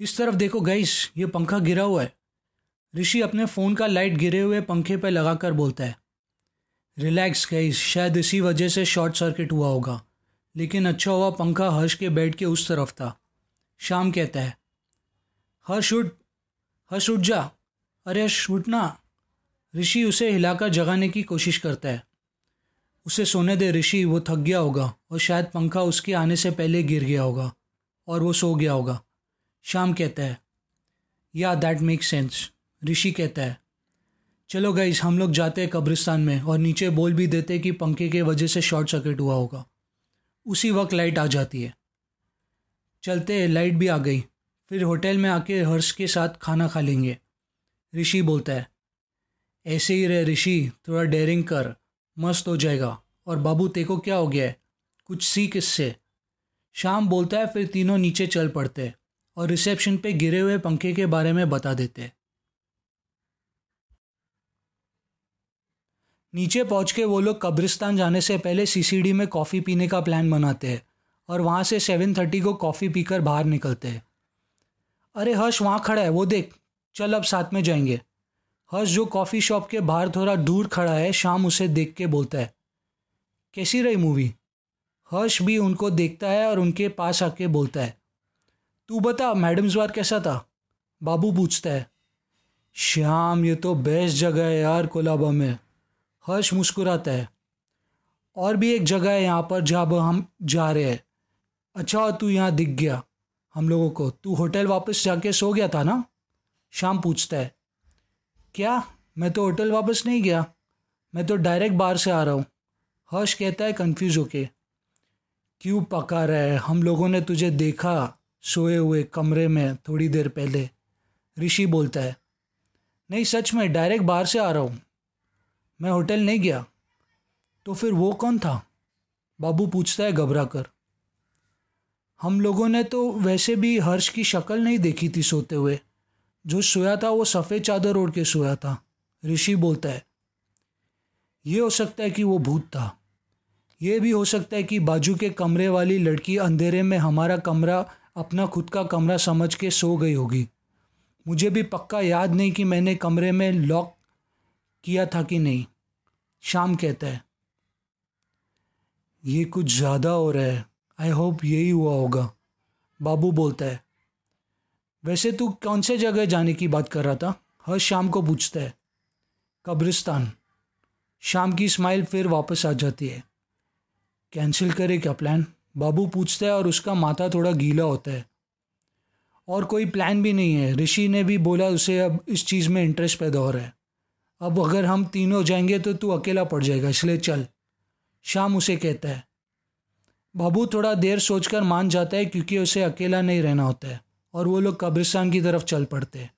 इस तरफ़ देखो गईस, ये पंखा गिरा हुआ है। ऋषि अपने फ़ोन का लाइट गिरे हुए पंखे पर लगा कर बोलता है, रिलैक्स गईस, शायद इसी वजह से शॉर्ट सर्किट हुआ होगा, लेकिन अच्छा हुआ पंखा हर्ष के बेड के उस तरफ़ था। शाम कहता है, हर्ष उठ हर्ष उठ जा। अरे हर्ष उठना ऋषि उसे हिलाकर जगाने की कोशिश करता है। उसे सोने दे, ऋषि, वो थक गया होगा और शायद पंखा उसके आने से पहले गिर गया होगा और वो सो गया होगा। शाम कहता है, या दैट मेक सेंस ऋषि कहता है, चलो गाइस हम लोग जाते हैं कब्रिस्तान में और नीचे बोल भी देते कि पंखे के वजह से शॉर्ट सर्किट हुआ होगा। उसी वक्त लाइट आ जाती है। चलते लाइट भी आ गई। फिर होटल में आके हर्ष के साथ खाना खा लेंगे। ऋषि बोलता है, ऐसे ही रहे ऋषि, थोड़ा डेयरिंग कर, मस्त हो जाएगा। और बाबू, तेको क्या हो गया है? कुछ सीख इससे? शाम बोलता है, फिर तीनों नीचे चल पड़ते और रिसेप्शन पे गिरे हुए पंखे के बारे में बता देते नीचे पहुँच के वो लोग कब्रिस्तान जाने से पहले सीसीडी में कॉफ़ी पीने का प्लान बनाते हैं। और वहाँ से सेवन थर्टी को कॉफ़ी पीकर बाहर निकलते हैं। अरे हर्ष, वहाँ खड़ा है, वो देख, चल अब साथ में जाएँगे। हर्ष, जो कॉफ़ी शॉप के बाहर थोड़ा दूर खड़ा है, शाम उसे देख के बोलता है, कैसी रही मूवी हर्ष भी उनको देखता है और उनके पास आके बोलता है, तू बता मैडम्स बार कैसा था? बाबू पूछता है, श्याम, ये तो बेस्ट जगह है यार कोलाबा में। हर्ष मुस्कुराता है, और भी एक जगह है यहाँ पर जहाँ हम जा रहे हैं। अच्छा तू यहाँ दिख गया। हम लोगों को। तू होटल वापस जाके सो गया था ना? शाम पूछता है। क्या? मैं तो होटल वापस नहीं गया। मैं तो डायरेक्ट बाहर से आ रहा हूँ। हर्ष कहता है कन्फ्यूज़ होके। क्यों पका रहा है? हम लोगों ने तुझे देखा सोए हुए कमरे में थोड़ी देर पहले। ऋषि बोलता है। नहीं, सच में, डायरेक्ट बाहर से आ रहा हूँ। मैं होटल नहीं गया। तो फिर वो कौन था? बाबू पूछता है घबरा कर। हम लोगों ने तो वैसे भी हर्ष की शक्ल नहीं देखी थी सोते हुए। जो सोया था, वो सफ़ेद चादर ओढ़ के सोया था। ऋषि बोलता है, ये हो सकता है कि वो भूत था। ये भी हो सकता है कि बाजू के कमरे वाली लड़की अंधेरे में हमारा कमरा, अपना खुद का कमरा समझ के सो गई होगी। मुझे भी पक्का याद नहीं कि मैंने कमरे में लॉक किया था कि नहीं। शाम कहता है, ये कुछ ज़्यादा हो रहा है। आई होप यही हुआ होगा। बाबू बोलता है, वैसे तू कौन से जगह जाने की बात कर रहा था? हर शाम को पूछता है। कब्रिस्तान। शाम की स्माइल फिर वापस आ जाती है। कैंसिल करे क्या प्लान बाबू पूछता है और उसका माथा थोड़ा गीला होता है। और कोई प्लान भी नहीं है। ऋषि ने भी बोला, उसे अब इस चीज़ में इंटरेस्ट पैदा हो रहा है। अब अगर हम तीनों जाएँगे तो तू अकेला पड़ जाएगा, इसलिए चल। शाम उसे कहता है बाबू थोड़ा देर सोचकर मान जाता है क्योंकि उसे अकेला नहीं रहना होता है और वो लोग कब्रिस्तान की तरफ़ चल पड़ते